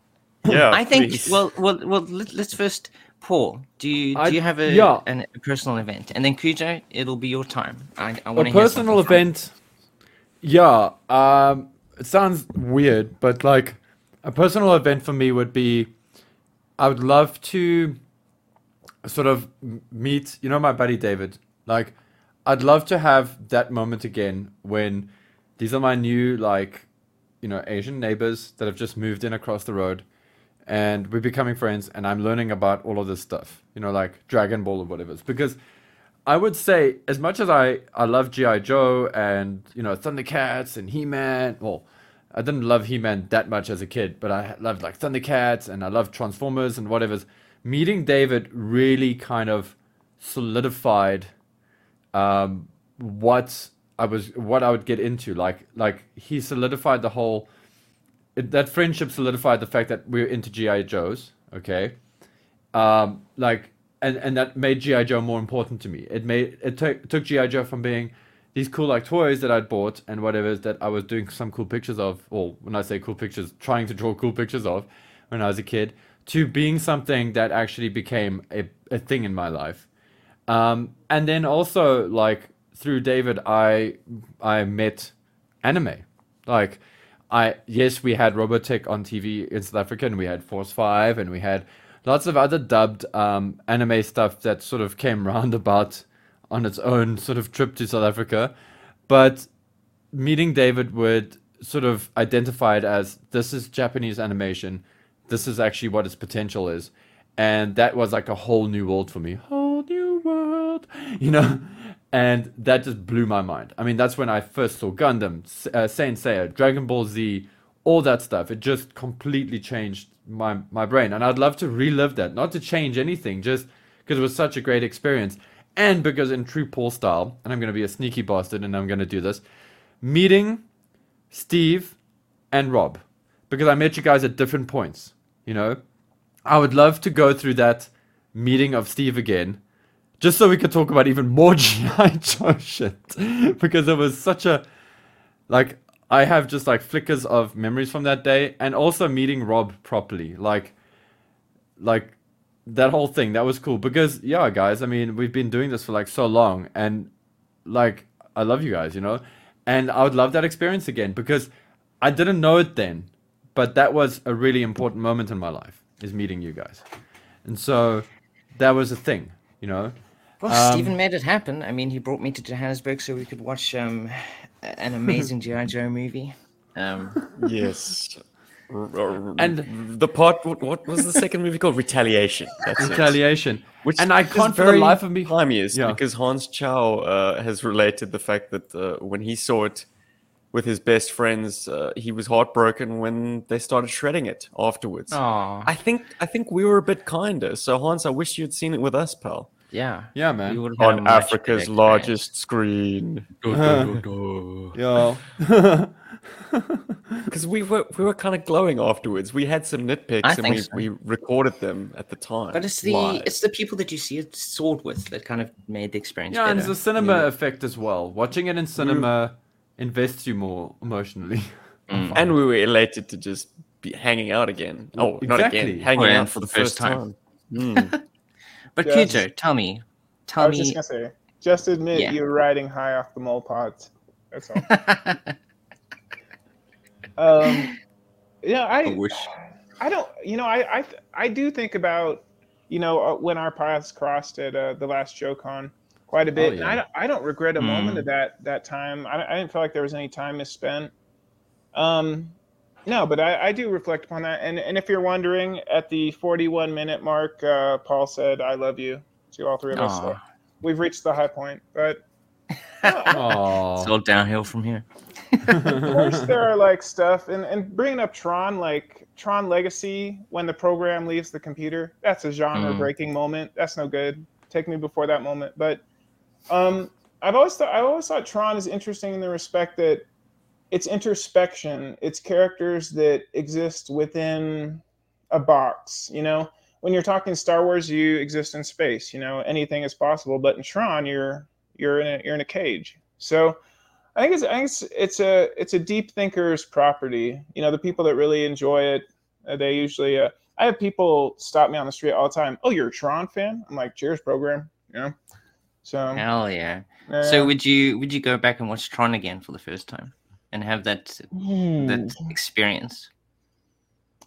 yeah. I think. please. Well, well, well. Let, let's first, Paul. Do you I- do you have a yeah. an, a personal event, and then Cujo, it'll be your time. I want to hear personal from- event yeah um it sounds weird but like a personal event for me would be i would love to sort of meet you know my buddy david like i'd love to have that moment again when these are my new like you know asian neighbors that have just moved in across the road and we're becoming friends and i'm learning about all of this stuff you know like dragon ball or whatever it's because I would say, as much as I, I love G.I. Joe and, you know, Thundercats and He Man, well, I didn't love He Man that much as a kid, but I loved like Thundercats and I loved Transformers and whatever. Meeting David really kind of solidified um, what I was, what I would get into. Like, like he solidified the whole, it, that friendship solidified the fact that we're into G.I. Joes, okay? um, like and and that made GI Joe more important to me. It made it took took GI Joe from being these cool like toys that I'd bought and whatever that I was doing some cool pictures of, or when I say cool pictures, trying to draw cool pictures of when I was a kid, to being something that actually became a, a thing in my life. Um, and then also like through David, I I met anime. Like, I yes, we had Robotech on TV in South Africa, and we had Force Five, and we had lots of other dubbed um, anime stuff that sort of came roundabout on its own sort of trip to South Africa. But meeting David would sort of identify it as this is Japanese animation. This is actually what its potential is. And that was like a whole new world for me. Whole new world, you know? And that just blew my mind. I mean, that's when I first saw Gundam, uh, Saint Seiya, Dragon Ball Z, all that stuff. It just completely changed my, my brain. And I'd love to relive that, not to change anything, just because it was such a great experience. And because in true Paul style, and I'm going to be a sneaky bastard and I'm going to do this, meeting Steve and Rob, because I met you guys at different points, you know? I would love to go through that meeting of Steve again, just so we could talk about even more GI Joe shit, because it was such a like I have just like flickers of memories from that day, and also meeting Rob properly, like like that whole thing that was cool. Because yeah guys i mean we've been doing this for like so long and like i love you guys you know? And i would love that experience again because i didn't know it then but that was a really important moment in my life is meeting you guys. And so that was a thing you know Well, Um, Stephen made it happen. I mean, he brought me to Johannesburg so we could watch um, an amazing GI Joe movie. Um, Yes. And- And the part, what, what was the second movie called? Retaliation. That's it. retaliation Which and i can't for the life of me Timeous Yeah. because Hans Chow uh, has related the fact that uh, when he saw it with his best friends, uh, he was heartbroken when they started shredding it afterwards. Aw. I think I think we were a bit kinder. So Hans, I wish you had seen it with us, pal, yeah. yeah man We would have had a on Africa's better largest screen. yeah Because we were we were kind of glowing afterwards. We had some nitpicks I and we, so. we recorded them at the time. But it's the live. it's the people that you see it soared with that kind of made the experience yeah and better. there's a cinema effect as well watching it in cinema invests you more emotionally and we were elated to just be hanging out again. Oh, not again, hanging Oh, yeah, out for the first time. Mm. But Yes. Kujo, tell me, I tell was just me. gonna say, just admit Yeah. you're riding high off the mole pods. That's all. um, yeah, I, wish. I don't, you know, I, I, I do think about, you know, uh, when our paths crossed at uh, the last JoeCon quite a bit, Oh and I don't, I don't regret a moment Mm. of that that time. I, I didn't feel like there was any time misspent. Um, no, but I, I do reflect upon that, and and if you're wondering, at the 41 minute mark, uh, Paul said, "I love you" to all three of us. So we've reached the high point, but. It's Aww. all downhill from here. of course there are like stuff and, and bringing up tron like tron legacy when the program leaves the computer that's a genre breaking moment that's no good take me before that moment but um i've always thought i've always thought tron is interesting in the respect that it's introspection it's characters that exist within a box you know when you're talking star wars you exist in space you know anything is possible but in tron you're you're in a you're in a cage so I think it's I think it's it's a it's a deep thinker's property. You know, the people that really enjoy it, uh, they usually. Uh, I have people stop me on the street all the time. Oh, you're a Tron fan? I'm like, cheers, program. You know, so Hell yeah. uh, So would you would you go back and watch Tron again for the first time and have that hmm, that experience?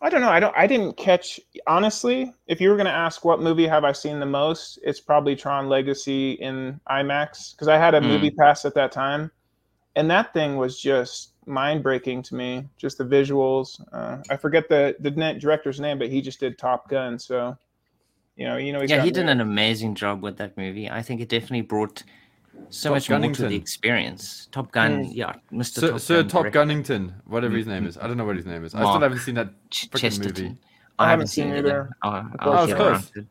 I don't know. I don't. I didn't catch. Honestly, if you were going to ask what movie have I seen the most, it's probably Tron Legacy in IMAX because I had a Hmm. movie pass at that time, and that thing was just mind breaking to me. Just the visuals. Uh, I forget the the net director's name, but he just did Top Gun. So, you know, you know, yeah, he did an amazing job with that movie. I think it definitely brought so Top much more to the experience. Top Gun, Mm. yeah, Mr. Sir, Top Sir Gun Top director, Gunnington, whatever his name is. I don't know what his name is. I still haven't seen that freaking movie. I I haven't haven't seen seen it it. either. I'll, Oh, I'll get close. around to it.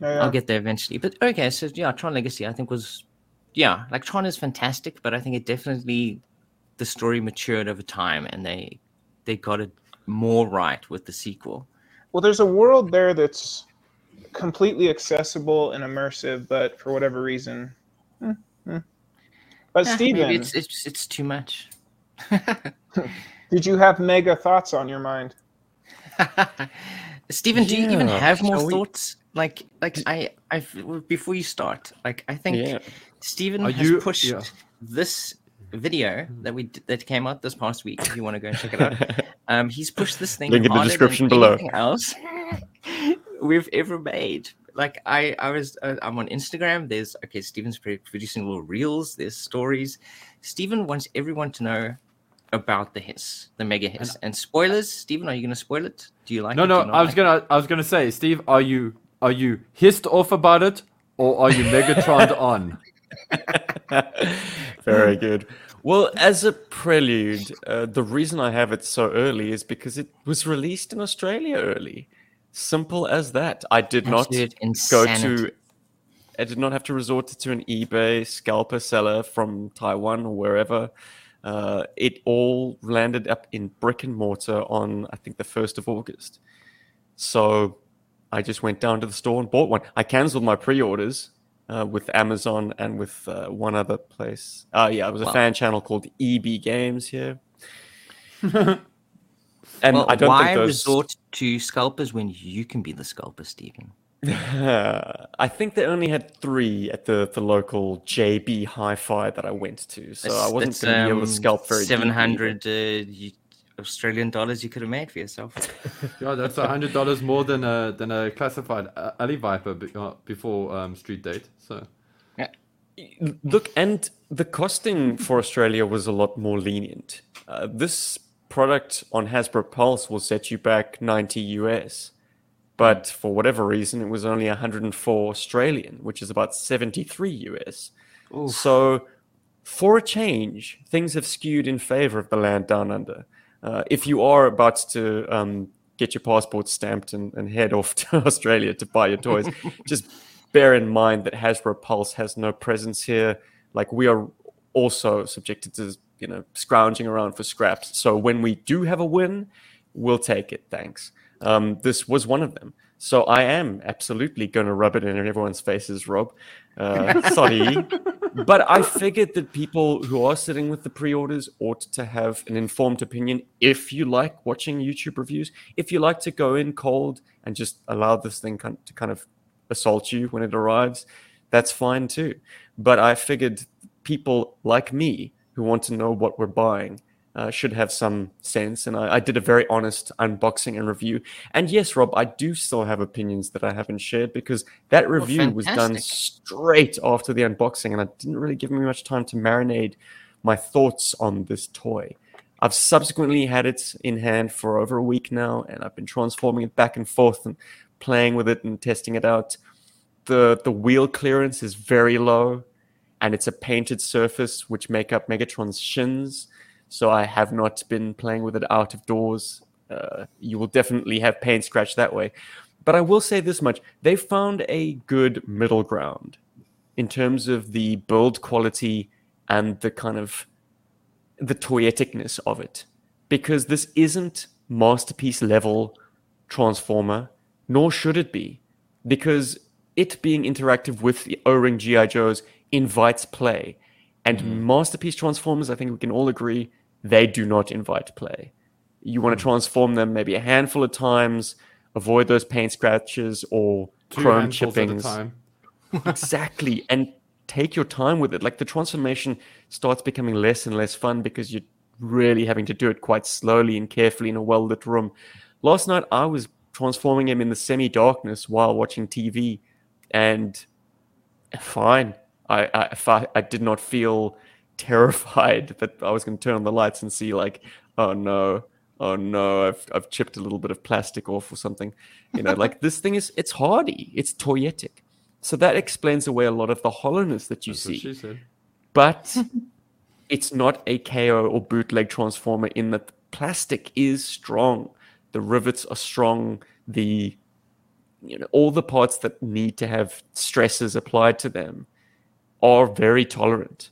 Yeah, yeah. I'll get there eventually. But okay, so yeah, Tron Legacy I think was yeah, like Tron is fantastic, but I think it definitely the story matured over time and they they got it more right with the sequel. Well, there's a world there that's completely accessible and immersive, but for whatever reason. But Eh, Steven, maybe it's it's it's too much. did you have mega thoughts on your mind? Stephen, do you even have more shall we- thoughts like like I I before you start, like I think Yeah. Stephen Are has you- pushed yeah. this video that we that came out this past week. If you want to go and check it out, um, he's pushed this thing Link in the description below. anything else we've ever made. Like I, I was, uh, I'm on Instagram. There's okay. Stephen's producing little reels. There's stories. Stephen wants everyone to know about the hiss, the mega hiss, and, spoilers. Stephen, are you going to spoil it? Do you like? No, it? Do no. I was like gonna, I was gonna say, Steve, are you, are you hissed off about it, or are you Megatron on? Very good. Well, as a prelude, uh, the reason I have it so early is because it was released in Australia early. Simple as that. I did not Absolute go insanity. to. I did not have to resort to an eBay scalper seller from Taiwan or wherever. Uh, it all landed up in brick and mortar on, I think, the 1st of August. So I just went down to the store and bought one. I cancelled my pre orders uh, with Amazon and with uh, one other place. Uh, yeah, it was a Wow. fan channel called EB Games here. and well, I don't why think those. resort to scalpers when you can be the scalper, Stephen? I think they only had three at the, the local JB Hi-Fi that I went to, so I wasn't going to be able to scalp very deeply, um, Seven but- hundred uh, Australian dollars you could have made for yourself. Yeah, that's a hundred dollars more than a than a classified uh, Alley Viper uh, before um, Street Date. So Look, and the costing for Australia was a lot more lenient. Uh, this product on Hasbro Pulse will set you back 90 US, but for whatever reason, it was only 104 Australian, which is about 73 US. So, for a change, things have skewed in favor of the land down under. Uh, if you are about to um, get your passport stamped and, and head off to Australia to buy your toys, just bear in mind that Hasbro Pulse has no presence here. Like we are also subjected to you know scrounging around for scraps. So when we do have a win, we'll take it. Thanks. Um, this was one of them. So I am absolutely going to rub it in everyone's faces, Rob. Uh, sorry, but I figured that people who are sitting with the pre-orders ought to have an informed opinion. If you like watching YouTube reviews, if you like to go in cold and just allow this thing to kind of assault you when it arrives, that's fine too. But I figured people like me who want to know what we're buying uh, should have some sense. And I, I did a very honest unboxing and review. And yes, Rob, I do still have opinions that I haven't shared because that review was done straight after the unboxing, and I didn't really give me much time to marinate my thoughts on this toy. I've subsequently had it in hand for over a week now, and I've been transforming it back and forth and playing with it and testing it out. The the wheel clearance is very low, and it's a painted surface which make up Megatron's shins. So I have not been playing with it out of doors. Uh, you will definitely have paint scratch that way. But I will say this much: they found a good middle ground in terms of the build quality and the kind of the toyeticness of it because this isn't masterpiece level transformer nor should it be because it being interactive with the o-ring gi joes invites play. And masterpiece transformers i think we can all agree they do not invite play. You want to transform them maybe a handful of times avoid those paint scratches or two chrome chippings. exactly and take your time with it. Like the transformation starts becoming less and less fun because you're really having to do it quite slowly and carefully in a well lit room. Last night i was transforming him in the semi darkness while watching tv and fine I, I I, I did not feel terrified that i was going to turn on the lights and see like oh no. Oh no. I've, I've chipped a little bit of plastic off or something. You know like this thing is it's hardy. It's toyetic. So that explains away a lot of the hollowness that you That's see. but it's not a KO or bootleg transformer in that the plastic is strong. The rivets are strong. The you know all the parts that need to have stresses applied to them are very tolerant.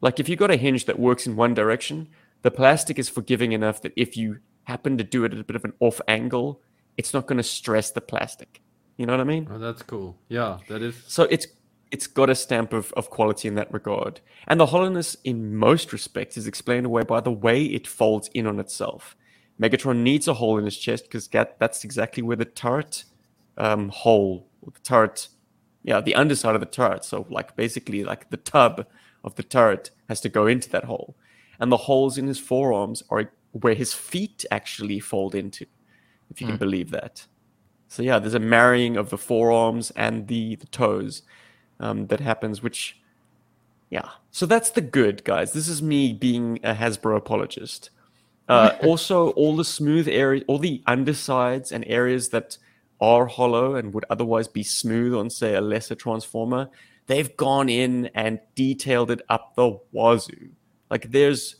Like if you got a hinge that works in one direction, the plastic is forgiving enough that if you happen to do it at a bit of an off angle, it's not going to stress the plastic. You know what I mean? Oh, that's cool. Yeah, that is. So it's it's got a stamp of, of quality in that regard. And the hollowness in most respects is explained away by the way it folds in on itself. Megatron needs a hole in his chest because that's exactly where the turret um, hole the turret, yeah, the underside of the turret. So like basically like the tub of the turret has to go into that hole, and the holes in his forearms are where his feet actually fold into, if you can believe that. So yeah, there's a marrying of the forearms and the the toes um, that happens, which yeah. So that's the good, guys. This is me being a Hasbro apologist. Uh, also, all the smooth areas, all the undersides and areas that are hollow and would otherwise be smooth on, say, a lesser transformer, they've gone in and detailed it up the wazoo. Like there's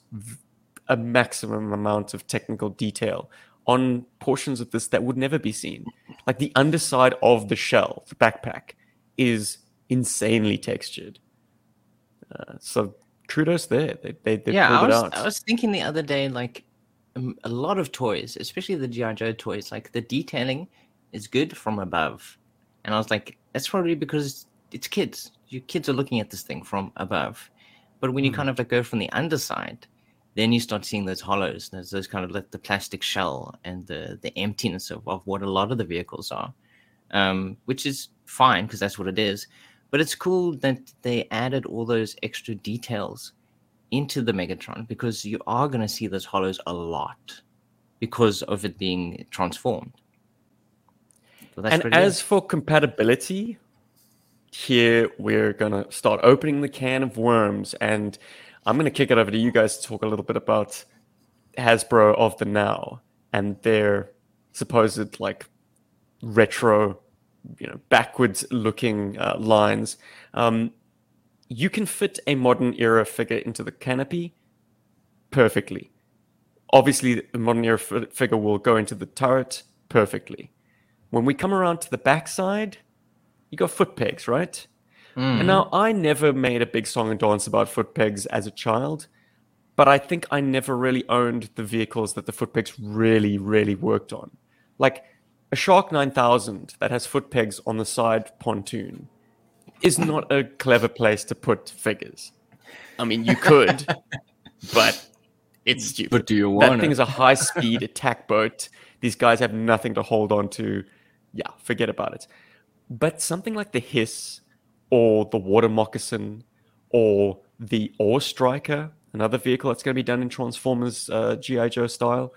a maximum amount of technical detail on portions of this that would never be seen. Like the underside of the shell, the backpack, is insanely textured. Uh, so kudos there. They they, they yeah, pulled I it was, out. I was thinking the other day, like um, a lot of toys, especially the GI Joe toys, like the detailing is good from above, and I was like, that's probably because it's kids. Your kids are looking at this thing from above, but when you kind of like go from the underside, then you start seeing those hollows. There's those kind of like the plastic shell and the the emptiness of, of what a lot of the vehicles are, um, which is fine because that's what it is. But it's cool that they added all those extra details into the Megatron because you are going to see those hollows a lot because of it being transformed. That's and good. as for compatibility, here we're gonna start opening the can of worms, and I'm gonna kick it over to you guys to talk a little bit about Hasbro of the now and their supposed like retro, you know, backwards looking uh, lines. Um, you can fit a modern era figure into the canopy perfectly. Obviously, the modern era fi- figure will go into the turret perfectly. When we come around to the backside, you got foot pegs, right? Hmm. And now I never made a big song and dance about foot pegs as a child, but I think I never really owned the vehicles that the foot pegs really, really worked on. Like a Shark 9000 that has foot pegs on the side pontoon is not a clever place to put figures. I mean, you could, but it's stupid. But do you want That want thing it? is a high speed attack boat. These guys have nothing to hold on to. Yeah, forget about it. But something like the Hiss or the Water Moccasin or the Ore Striker, another vehicle that's going to be done in Transformers uh, G.I. Joe style,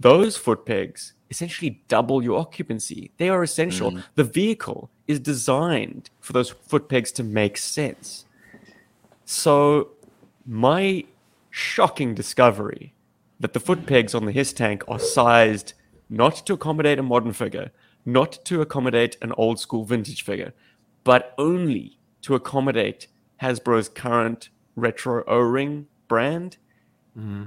those foot pegs essentially double your occupancy. They are essential. The vehicle is designed for those foot pegs to make sense. So, my shocking discovery that the foot pegs on the Hiss tank are sized not to accommodate a modern figure, not to accommodate an old school vintage figure, but only to accommodate Hasbro's current retro O ring brand.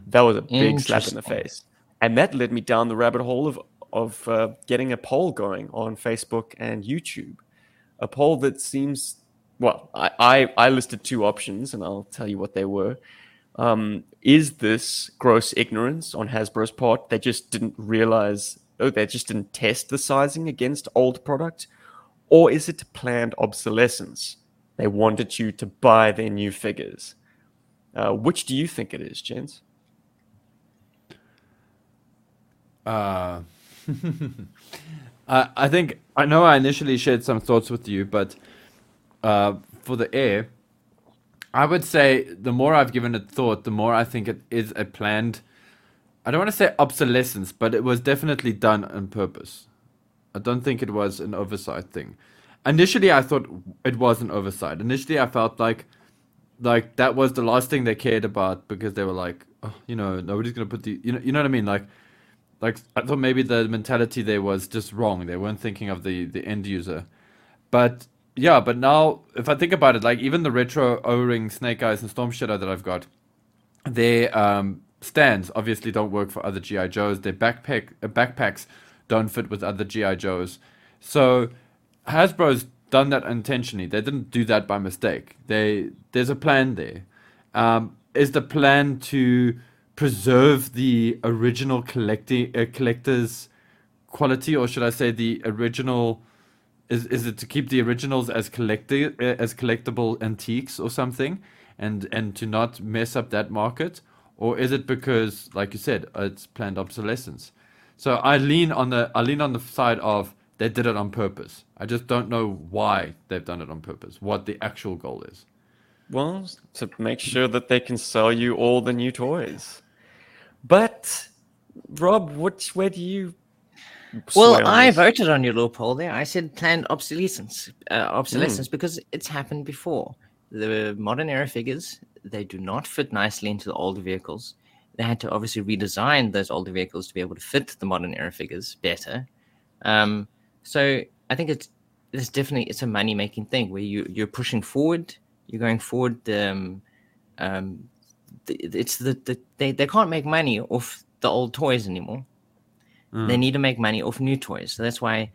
That was a big slap in the face. And that led me down the rabbit hole of, of uh, getting a poll going on Facebook and YouTube. A poll that seems, well, I, I, I listed two options and I'll tell you what they were. Um, is this gross ignorance on Hasbro's part? They just didn't realize, oh, they just didn't test the sizing against old product? Or is it planned obsolescence? They wanted you to buy their new figures. Uh, which do you think it is, gents? Uh, I I think I know I initially shared some thoughts with you, but uh, for the air, I would say the more I've given it thought, the more I think it is a planned. I don't want to say obsolescence, but it was definitely done on purpose. I don't think it was an oversight thing. Initially, I thought it was an oversight. Initially, I felt like like that was the last thing they cared about because they were like, oh, you know, nobody's gonna put the, you know, you know what I mean, like like I thought maybe the mentality there was just wrong. They weren't thinking of the the end user. But yeah, but now if I think about it, like even the retro O-ring Snake Eyes and Storm Shadow that I've got, their um, stands obviously don't work for other GI Joes. Their backpack uh, backpacks don't fit with other GI Joes. So Hasbro's done that intentionally. They didn't do that by mistake. They there's a plan there. Um, is the plan to preserve the original collecting uh, collector's quality, or should I say the original? Is is it to keep the originals as collecti- uh, as collectible antiques or something, and and to not mess up that market, or is it because, like you said, it's planned obsolescence? So I lean on the I lean on the side of they did it on purpose. I just don't know why they've done it on purpose. What the actual goal is. Well, to make sure that they can sell you all the new toys. But Rob, which way do you? Well, I voted on your little poll there. I said planned obsolescence, uh, obsolescence because it's happened before. The modern era figures they do not fit nicely into the older vehicles. They had to obviously redesign those older vehicles to be able to fit the modern era figures better. Um, so I think it's it's definitely it's a money making thing where you you're pushing forward, you're going forward. Um, um, it's the, the they they can't make money off the old toys anymore. They need to make money off new toys. So that's why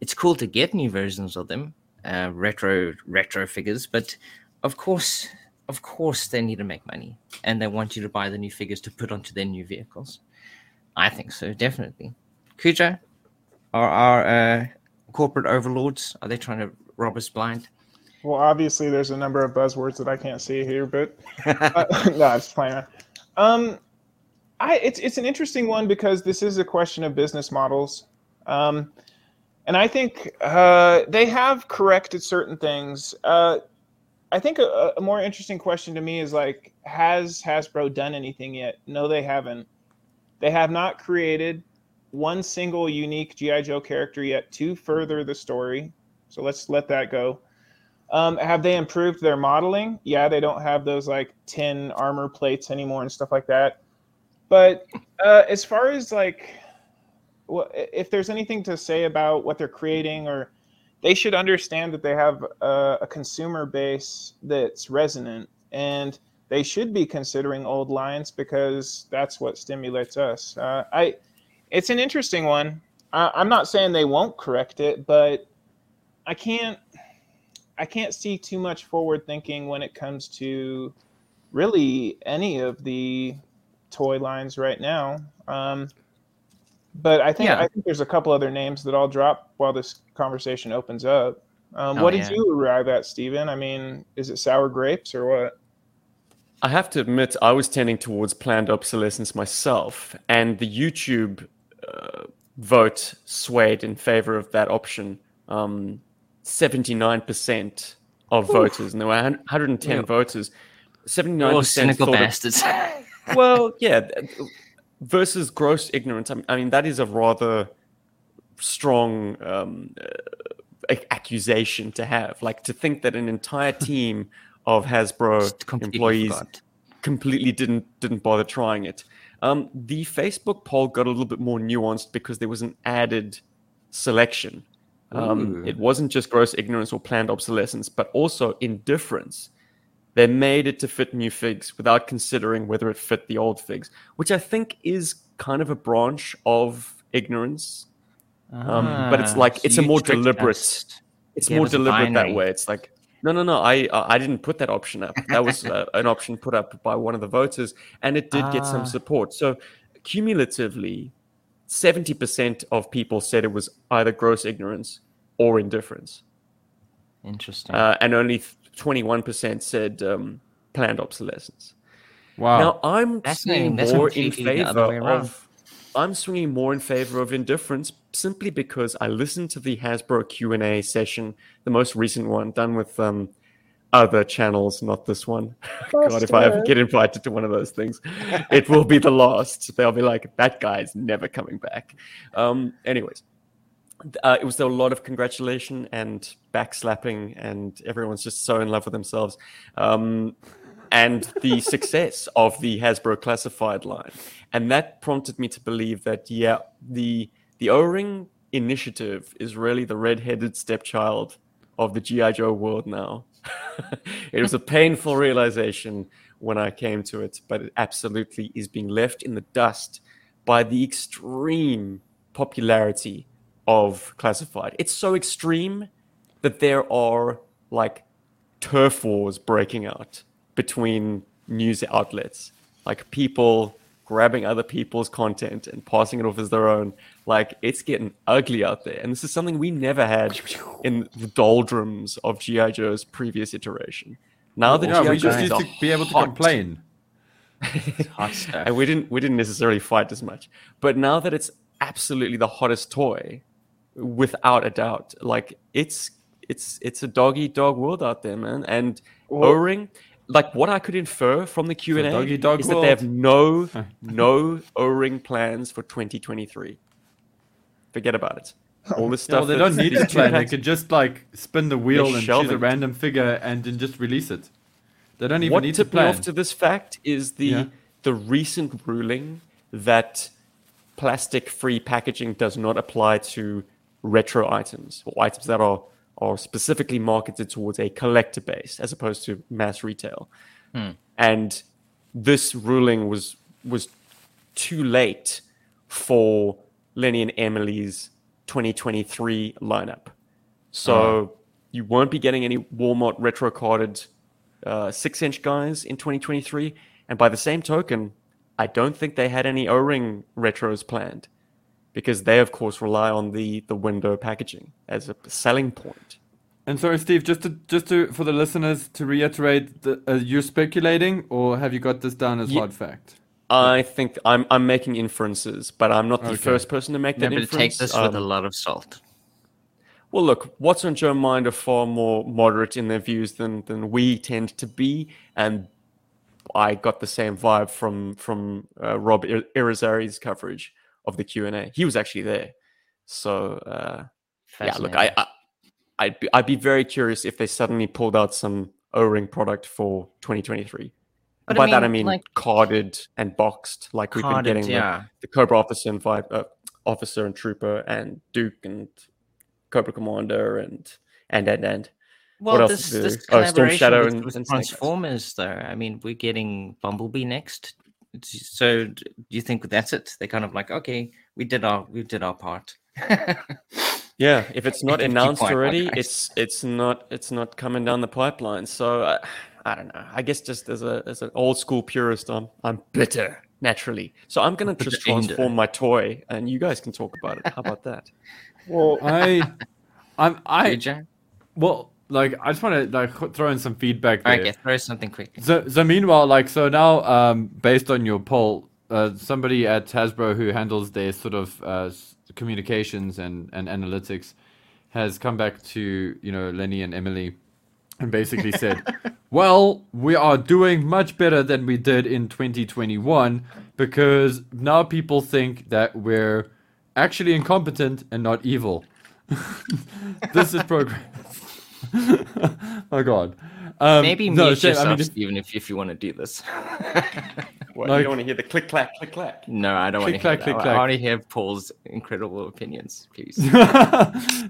it's cool to get new versions of them, uh, retro retro figures. But of course, of course, they need to make money, and they want you to buy the new figures to put onto their new vehicles. I think so, definitely. Kuja, are our uh, corporate overlords are they trying to rob us blind? Well, obviously, there's a number of buzzwords that I can't see here, but uh, no, I'm just playing. Um, I it's it's an interesting one because this is a question of business models, um, and I think uh, they have corrected certain things. Uh, I think a, a more interesting question to me is like, has Hasbro done anything yet? No, they haven't. They have not created one single unique GI Joe character yet to further the story. So let's let that go. Um, have they improved their modeling? Yeah, they don't have those like tin armor plates anymore and stuff like that. But uh, as far as like, well, if there's anything to say about what they're creating, or they should understand that they have a, a consumer base that's resonant, and they should be considering old lines because that's what stimulates us. Uh, I, it's an interesting one. I, I'm not saying they won't correct it, but I can't I can't see too much forward thinking when it comes to really any of the toy lines right now. Um, but I think Yeah. I think there's a couple other names that I'll drop while this conversation opens up. Um, Oh, what did yeah. you arrive at, Steven? I mean, is it sour grapes or what? I have to admit, I was tending towards planned obsolescence myself, and the YouTube uh, vote swayed in favor of that option. Um, 79% of voters, and there were 110 Yeah. voters. 79% Oh, cynical thought it- bastards. well, yeah, th- versus gross ignorance. I mean, that is a rather strong um, uh, accusation to have. Like to think that an entire team of Hasbro completely employees forgot. completely didn't didn't bother trying it. Um, the Facebook poll got a little bit more nuanced because there was an added selection. Um, it wasn't just gross ignorance or planned obsolescence, but also indifference. They made it to fit new figs without considering whether it fit the old figs, which I think is kind of a branch of ignorance. Um, but it's Ah, like it's a more deliberate. us. It's more deliberate that way. It's like no, no, no. I uh, I didn't put that option up. That was uh, an option put up by one of the voters, and it did get Ah. some support. So cumulatively, seventy percent of people said it was either gross ignorance or indifference, Interesting. uh, and only twenty-one percent said um, planned obsolescence. Wow. Now I'm swinging more in completely the other favor of. I'm swinging more in favor of indifference simply because I listened to the Hasbro Q and A session, the most recent one, done with um, other channels, not this one. God, if I ever get invited to one of those things, it will be the last. They'll be like, "That guy's never coming back." Um, anyways, uh, it was a lot of congratulation and backslapping, and everyone's just so in love with themselves. Um, and the success of the Hasbro classified line, and that prompted me to believe that yeah, the the O-ring initiative is really the red-headed stepchild of the GI Joe world now. it was a painful realization when I came to it, but it absolutely is being left in the dust by the extreme popularity of classified. It's so extreme that there are like turf wars breaking out between news outlets, like people grabbing other people's content and passing it off as their own. Like it's getting ugly out there, and this is something we never had in the doldrums of GI Joe's previous iteration. Now that yeah, GI we just need to be able to hot- complain. And we didn't we didn't necessarily fight as much. But now that it's absolutely the hottest toy, without a doubt. Like it's it's it's a dog eat dog world out there, man. And Well- O-ring, like what I could infer from the Q and A dog eat dog is that they have no no O-ring plans for 2023. Forget about it. All this Yeah, well, stuff. they don't need to plan. They could just like spin the wheel and choose shelve a random figure and then just release it. They don't even what need to plan. off to this fact is the Yeah. the recent ruling that plastic free packaging does not apply to retro items or items that are are specifically marketed towards a collector base as opposed to mass retail. And this ruling was was too late for Lenny and Emily's 2023 lineup. So you won't be getting any Walmart retro carded uh, six inch guys in 2023. And by the same token, I don't think they had any O ring retros planned because they, of course, rely on the, the window packaging as a selling point. And sorry, Steve, just to just to for the listeners to reiterate, the, uh, you're speculating, or have you got this down as Ye- hard fact? I think I'm, I'm making inferences, but I'm not the Okay. first person to make Yeah, that but inference. take this with a Um, lot of salt. Well, look, what's on Joe Mind are far more moderate in their views than than we tend to be, and I got the same vibe from from uh, Rob Irizarry's coverage of the Q and A. He was actually there, so uh, yeah. Look, I, I I'd be, I'd be very curious if they suddenly pulled out some O-ring product for 2023. But By I that I mean, mean like- carded and boxed, like we've been getting the- yeah. the, Cobra officer and uh, officer and trooper and Duke and Cobra Commander and and and and. Well, else this, is this? Oh, Storm collaboration Shadow with, and- with and Snake. Transformers, though. I mean, we're getting Bumblebee next. It's- So, do you think that's it? They're kind of like, okay, we did our we did our part. Yeah, if it's not Keep announced quiet, already, guys. it's it's not it's not coming down the pipeline. So uh, I don't know. I guess just as a as an old school purist, I'm I'm bitter naturally. So I'm gonna just transform my toy, and you guys can talk about it. How about that? Well, I, I'm I Did well like I just want to like throw in some feedback there. Okay, throw something quick. So, so meanwhile, like, so now, um, based on your poll, uh, somebody at Hasbro who handles their sort of uh, communications and, and analytics has come back to, you know, Lenny and Emily and basically said, well, we are doing much better than we did in 2021 because now people think that we're actually incompetent and not evil. this is progress. oh, God. Um, Maybe no, mute shame- yourself, I mean, if- Stephen, if, if you want to do this. What, Like- you don't want to hear the click clack click clack? no, I don't want to Click, hear clack, that. click, I- clack. I want to hear Paul's incredible opinions, please.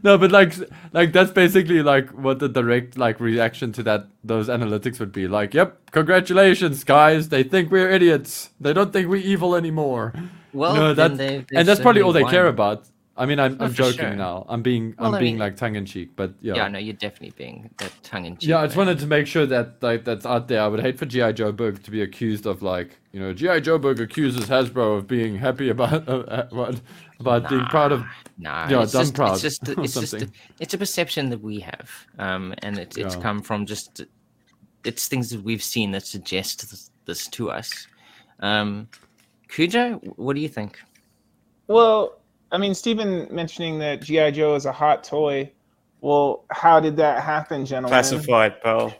no, but like, like that's basically like what the direct like reaction to that those analytics would be. Like, yep, congratulations, guys. They think we're idiots. They don't think we're evil anymore. Well, no, then that's they- they've and that's probably all they certainly care about. I mean, I'm, I'm joking sure. now. I'm being Well, I'm I being mean- like tongue in cheek, but yeah. Yeah, no, you're definitely being that tongue in cheek. Yeah, I just wanted to make sure that like that's out there. I would hate for GI Joe Berg to be accused of like you know GI Joe Berg accuses Hasbro of being happy about uh, uh, what about being proud of Nah, Yeah, it's just, proud It's just, it's just, something. it's a perception that we have, um, and it, it's Yeah. come from just, it's things that we've seen that suggest this, this to us. Um, Cujo, what do you think? well, I mean, Stephen mentioning that GI Joe is a hot toy. Well, how did that happen, gentlemen? Classified, pal.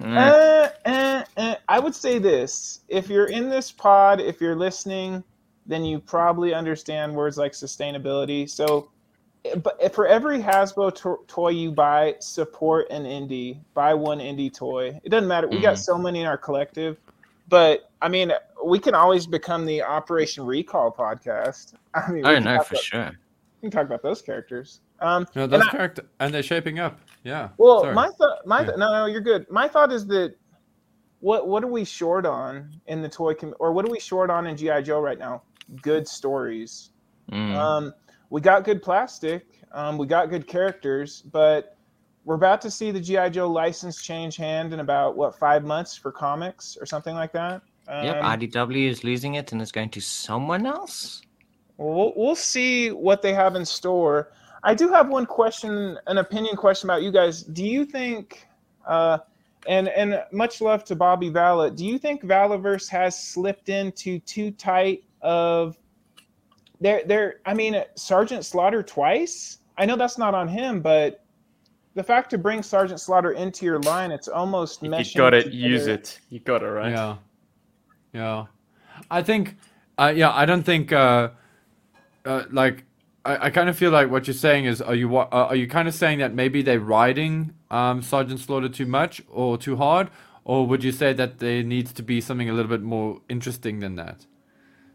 Mm, Uh, uh, uh, I would say this: if you're in this pod, if you're listening, then you probably understand words like sustainability. So, but for every Hasbro to- toy you buy, support an indie. Buy one indie toy. It doesn't matter. We got Mhm. so many in our collective, but I mean, we can always become the Operation Recall podcast. I mean, we oh can no, for about- sure. We can talk about those characters. Um, no and those I- and they're shaping up. Yeah. well, sorry. my thought, my Yeah. th- no, no, you're good. My thought is that what what are we short on in the toy com- or what are we short on in GI Joe right now? Good stories. Mm. Um, we got good plastic. Um, we got good characters, but we're about to see the GI Joe license change hand in about what five months for comics or something like that. Um, yep, IDW is losing it and it's going to someone else. We'll, we'll see what they have in store. I do have one question, an opinion question about you guys. Do you think, uh, and and much love to Bobby Vala, do you think Valaverse has slipped into too tight of They're they're. I mean, Sergeant Slaughter twice. I know that's not on him, but the fact to bring Sergeant Slaughter into your line, it's almost If meshing you got it, use it. You got it right. Yeah, yeah. I think, uh, yeah, I don't think, uh, uh, like, I, I kind of feel like what you're saying is, are you uh, are you kind of saying that maybe they're riding um, Sergeant Slaughter too much or too hard, or would you say that there needs to be something a little bit more interesting than that?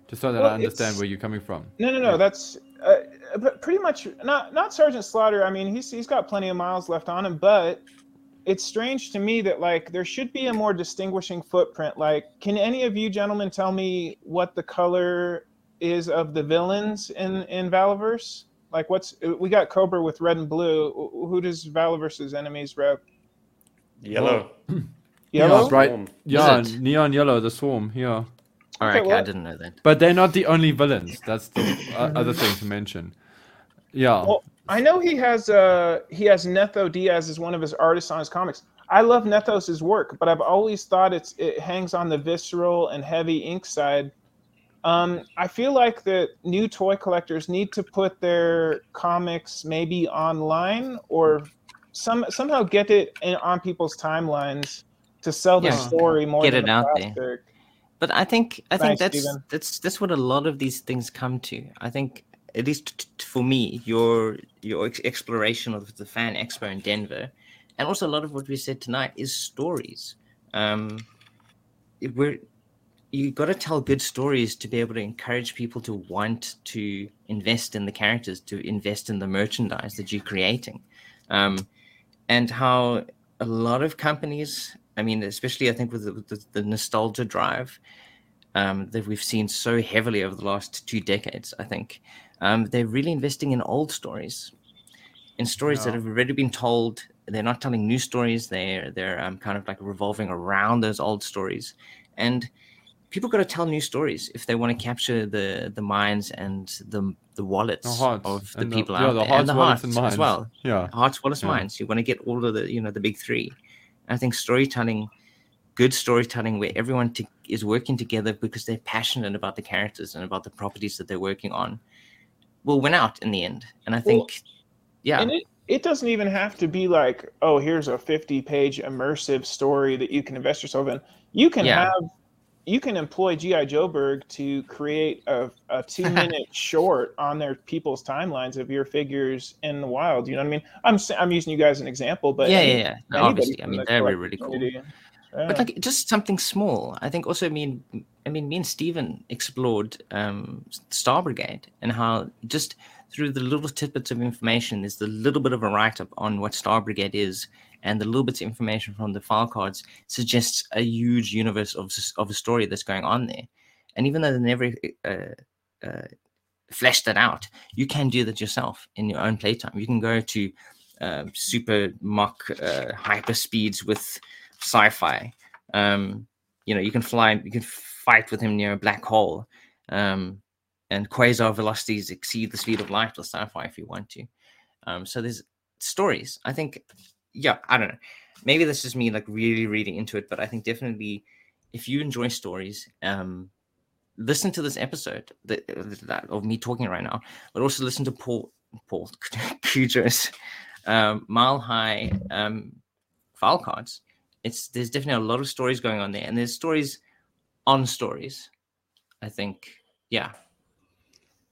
Just so that Well, I understand where you're coming from. No, no, no. That's uh, but pretty much not not Sergeant Slaughter. I mean, he's he's got plenty of miles left on him, but it's strange to me that like there should be a more distinguishing footprint. Like, can any of you gentlemen tell me what the color is of the villains in in Valaverse? Like, what's we got Cobra with red and blue. Who does Valaverse's enemies rep? Yellow. Yellow. Yeah, bright. Yeah, neon yellow, the swarm. Yeah, All right, Okay, right, well- I didn't know that. but they're not the only villains. That's the uh, other thing to mention. Yeah. Well, I know he has uh he has Netho Diaz as one of his artists on his comics. I love Nethos's work, but I've always thought it's it hangs on the visceral and heavy ink side. Um, I feel like that new toy collectors need to put their comics maybe online or some somehow get it in, on people's timelines to sell the Yeah. story more Get it the out there. But I think I think that's Steven. that's that's what a lot of these things come to. I think at least for me, your your ex- exploration of the fan expo in Denver, and also a lot of what we said tonight is stories. Um, we're you got to tell good stories to be able to encourage people to want to invest in the characters, to invest in the merchandise that you're creating, um, and how a lot of companies. I mean, especially I think with the, the, the nostalgia drive um, that we've seen so heavily over the last two decades. I think um, they're really investing in old stories, in stories that have already been told. They're not telling new stories. They're they're um, kind of like revolving around those old stories, and people got to tell new stories if they want to capture the the minds and the the wallets The hearts of the and people yeah, out the there hearts, and the wallets, hearts and as well Yeah. hearts, Wallace, Yeah. minds. You want to get all of the, you know, the big three. I think storytelling, good storytelling, where everyone to, is working together because they're passionate about the characters and about the properties that they're working on, will win out in the end. And I think, yeah, And it, it doesn't even have to be like, oh, here's a 50 page immersive story that you can invest yourself in. You can Yeah. have, you can employ G.I. Joeberg to create a, a two minute short on their people's timelines of your figures in the wild. You know what I mean? I'm, I'm using you guys as an example, but yeah, yeah, yeah. No, obviously, I mean, the they're really, cool. community. But like just something small. I think also, I mean, I mean, me and Steven explored um, Star Brigade and how just through the little tidbits of information, there's the little bit of a write up on what Star Brigade is, and the little bits of information from the file cards suggests a huge universe of of a story that's going on there. And even though they never uh, uh, fleshed that out, you can do that yourself in your own playtime. You can go to um, super Mach uh, hyper speeds with sci-fi. Um, you know, you can fly, you can fight with him near a black hole, um, and quasar velocities exceed the speed of light with sci-fi if you want to. Um, so there's stories. I think, yeah, I don't know. Maybe this is me like really reading into it, but I think definitely if you enjoy stories, um, listen to this episode that, that of me talking right now, but also listen to Paul Paul Cujo's um, Mile High um, file cards. It's there's definitely a lot of stories going on there, and there's stories on stories. I think, yeah,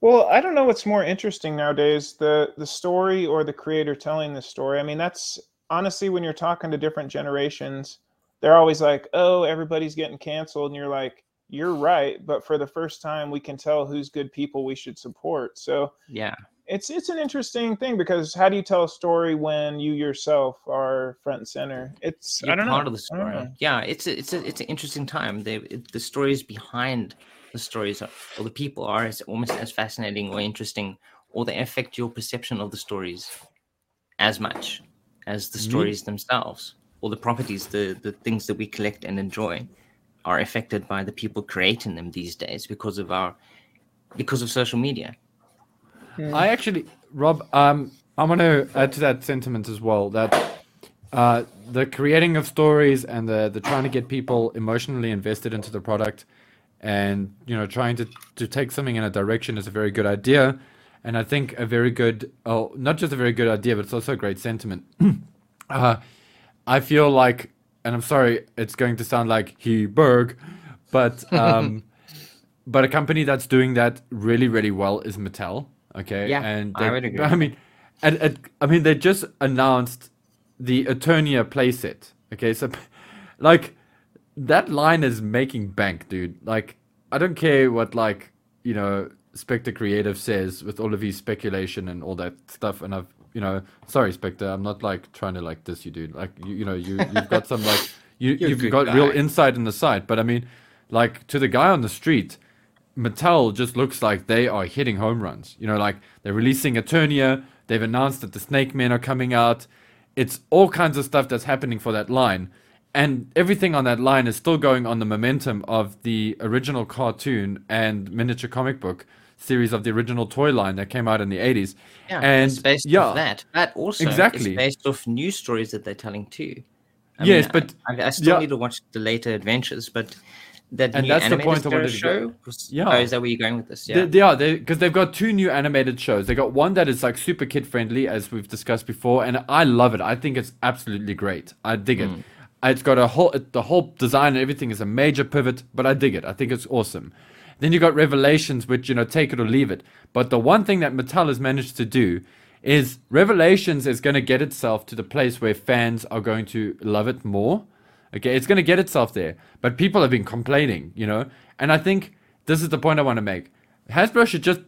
Well, I don't know what's more interesting nowadays, the the story or the creator telling the story. I mean, that's honestly when you're talking to different generations, they're always like, "Oh, everybody's getting canceled." And you're like, "You're right, but for the first time we can tell who's good people we should support." So, yeah, it's it's an interesting thing because how do you tell a story when you yourself are front and center? It's you're I don't part know. of the story. Yeah, it's a, it's a, it's an interesting time. They it, the stories behind the stories or the people are as, almost as fascinating or interesting, or they affect your perception of the stories as much as the Me- stories themselves, or the properties, the the things that we collect and enjoy, are affected by the people creating them these days because of our because of social media. I actually, Rob, um, I want to add to that sentiment as well that uh, the creating of stories and the the trying to get people emotionally invested into the product and you know trying to to take something in a direction is a very good idea, and I think a very good oh not just a very good idea, but it's also a great sentiment. uh, I feel like, and I'm sorry, it's going to sound like he Berg, but um, but a company that's doing that really really well is Mattel. Okay, Yeah, and I they- would agree. I mean, and, and I mean they just announced the Eternia playset. Okay, so like that line is making bank, dude. Like I don't care what like you know Spectre Creative says with all of his speculation and all that stuff, and I've you know sorry Spectre, I'm not like trying to like this you dude. Like you you know you you've got some like you you've got real insight in the site, but I mean like to the guy on the street. Mattel just looks like they are hitting home runs. You know, like they're releasing Eternia. They've announced that the Snake Men are coming out. It's all kinds of stuff that's happening for that line. And everything on that line is still going on the momentum of the original cartoon and miniature comic book series of the original toy line that came out in the 80s. Yeah, and it's based yeah, off that. But also, Exactly. it's based off news stories that they're telling too. I Yes, mean, but- I, I still yeah. need to watch the later adventures. But that And new that's the point I show- wanted to show. go- Yeah. Oh, is that where you're going with this? Yeah. They, they are because they've got two new animated shows. They got one that is like super kid friendly, as we've discussed before, and I love it. I think it's absolutely great. I dig it. Hmm. It's got a whole it, the whole design and everything is a major pivot, but I dig it. I think it's awesome. Then you got Revelations, which you know take it or leave it. But the one thing that Mattel has managed to do is Revelations is going to get itself to the place where fans are going to love it more. Okay, it's going to get itself there. But people have been complaining, you know, and I think this is the point I want to make. Hasbro should just,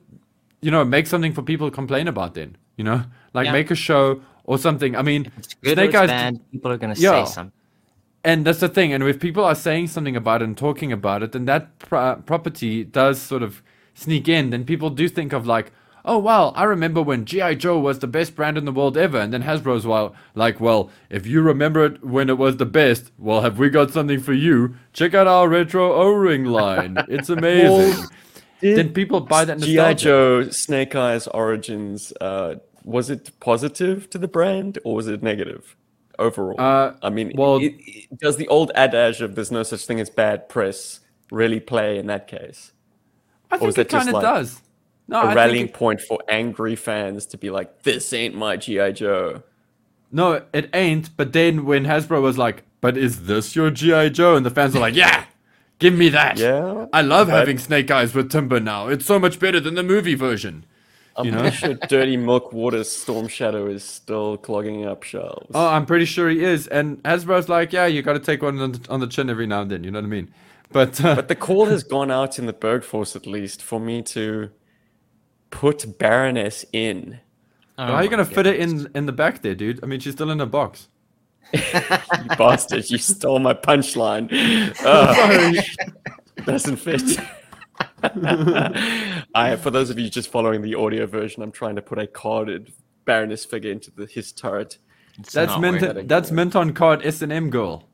you know, make something for people to complain about. Then, you know, like Yeah. make a show or something. I mean, it's good Snake or Eyes, bad. People are going to Yeah. say something. and that's the thing. And if people are saying something about it and talking about it, then that pro- property does sort of sneak in. Then people do think of like, oh wow, I remember when GI Joe was the best brand in the world ever. And then Hasbro's well, like, well, if you remember it when it was the best, well, have we got something for you? Check out our retro O-ring line. It's amazing. then people buy that GI. Joe Snake Eyes Origins. Uh, was it positive to the brand or was it negative overall? Uh, I mean, well- it, it- does the old adage of "there's no such thing as bad press" really play in that case? I think it kind of like does. No, A I think rallying it- point for angry fans to be like, "This ain't my GI Joe." No, it ain't. But then when Hasbro was like, "But is this your GI Joe?" and the fans are like, "Yeah, give me that." Yeah, I love but- having Snake Eyes with Timber now. It's so much better than the movie version. I'm You know? pretty sure Dirty Milk Water's Storm Shadow is still clogging up shelves. Oh, I'm pretty sure he is. And Hasbro's like, "Yeah, you got to take one on the, on the chin every now and then." You know what I mean? But, uh, But the call has gone out in the Berg Force at least for me to put Baroness in. Oh how are you gonna fit it in in the back there, dude? I mean, she's still in a box. You bastard, you stole my punchline. Ugh. Doesn't fit. I, for those of you just following the audio version, I'm trying to put a carded Baroness figure into the, his turret. It's That's not mint. That's mint on card S and M girl.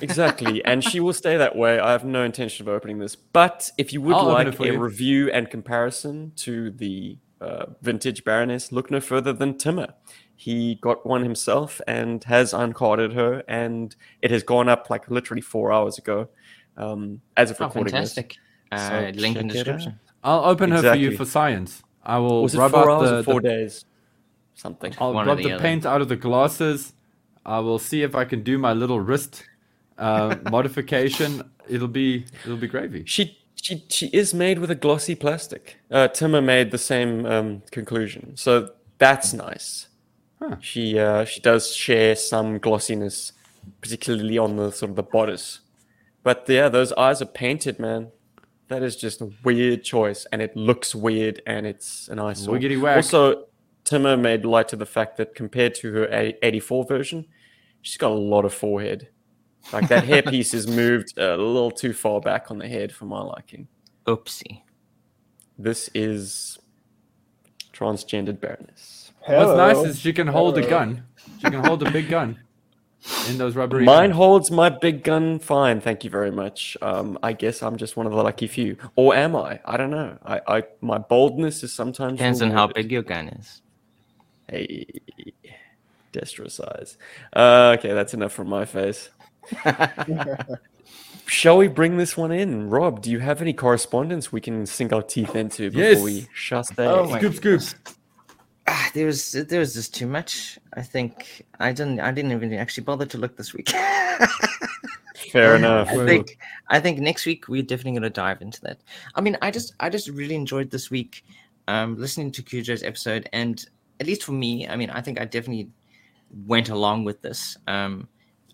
Exactly, and she will stay that way. I have no intention of opening this. But if you would I'll like a you. review and comparison to the uh, vintage Baroness, look no further than Timmer. He got one himself and has uncarded her, and it has gone up like literally four hours ago. Um, as of Oh, recording fantastic. Uh, So link in check it description. I'll open her for you for science. I will this. Was it rub four out hours the, or four the days? Something. I'll One rub the the paint out of the glasses. I will see if I can do my little wrist uh, modification. It'll be it'll be gravy. She she she is made with a glossy plastic. Uh, Timmer made the same um, conclusion, so that's nice. Huh. She uh, she does share some glossiness, particularly on the sort of the bodice. But yeah, those eyes are painted, man. That is just a weird choice, and it looks weird, and it's an eyesore. Wiggity whack. Also, Timmer made light to the fact that compared to her 84 version, she's got a lot of forehead. Like that hairpiece is moved a little too far back on the head for my liking. Oopsie. This is transgendered Baroness. What's nice is she can hold a gun. She can hold a big gun in those rubbery. Mine things. holds my big gun fine, thank you very much. Um, I guess I'm just one of the lucky few. Or am I? I don't know. I, I my boldness is sometimes Depends on how big your gun is. Hey, Destro size. Uh, okay, that's enough from my face. Shall we bring this one in? Rob, do you have any correspondence we can sink our teeth into before Yes. we shut that? Oh down? my Scoop, scoop. Ah, there was there was just too much. I think I didn't I didn't even actually bother to look this week. Fair enough. I think I think next week we're definitely going to dive into that. I mean, I just I just really enjoyed this week um, listening to Cujo's episode, and at least for me, I mean, I think I definitely went along with this, um,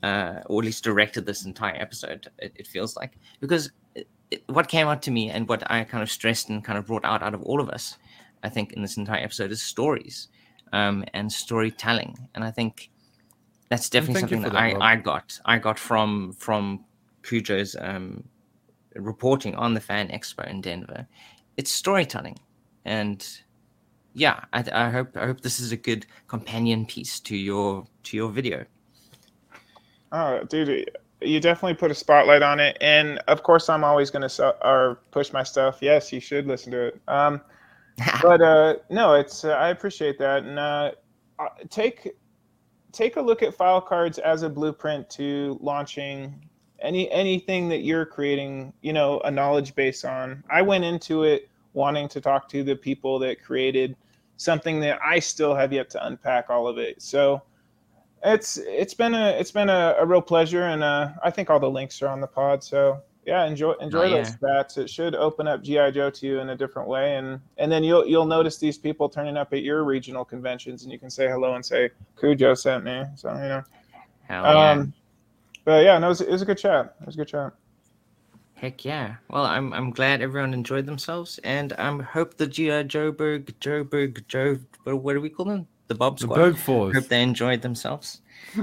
uh, or at least directed this entire episode. It, it feels like because it, it, what came out to me and what I kind of stressed and kind of brought out out of all of us, I think in this entire episode is stories um, and storytelling, and I think that's definitely something that, that, I, I got. I got from from Cujo's um, reporting on the Fan Expo in Denver. It's storytelling, and yeah, I, I hope I hope this is a good companion piece to your to your video. Oh, dude, you definitely put a spotlight on it, and of course, I'm always gonna sell or push my stuff. Yes, you should listen to it. Um, but uh, no, it's uh, I appreciate that, and uh, uh, take take a look at file cards as a blueprint to launching any anything that you're creating. You know, a knowledge base on. I went into it wanting to talk to the people that created something that I still have yet to unpack all of it. So it's it's been a it's been a, a real pleasure, and uh, I think all the links are on the pod. So yeah, enjoy enjoy Oh, those stats. It should open up GI Joe to you in a different way, and and then you'll you'll notice these people turning up at your regional conventions, and you can say hello and say Cujo sent me. So you know, Hell yeah. um, but yeah, no, it was, it was a good chat. It was a good chat. Heck yeah. Well, I'm I'm glad everyone enjoyed themselves, and I um, hope the GI Joeberg, Joeberg, Joe, what do we call them? The Bob The Squad. Berg Force. Hope they enjoyed themselves.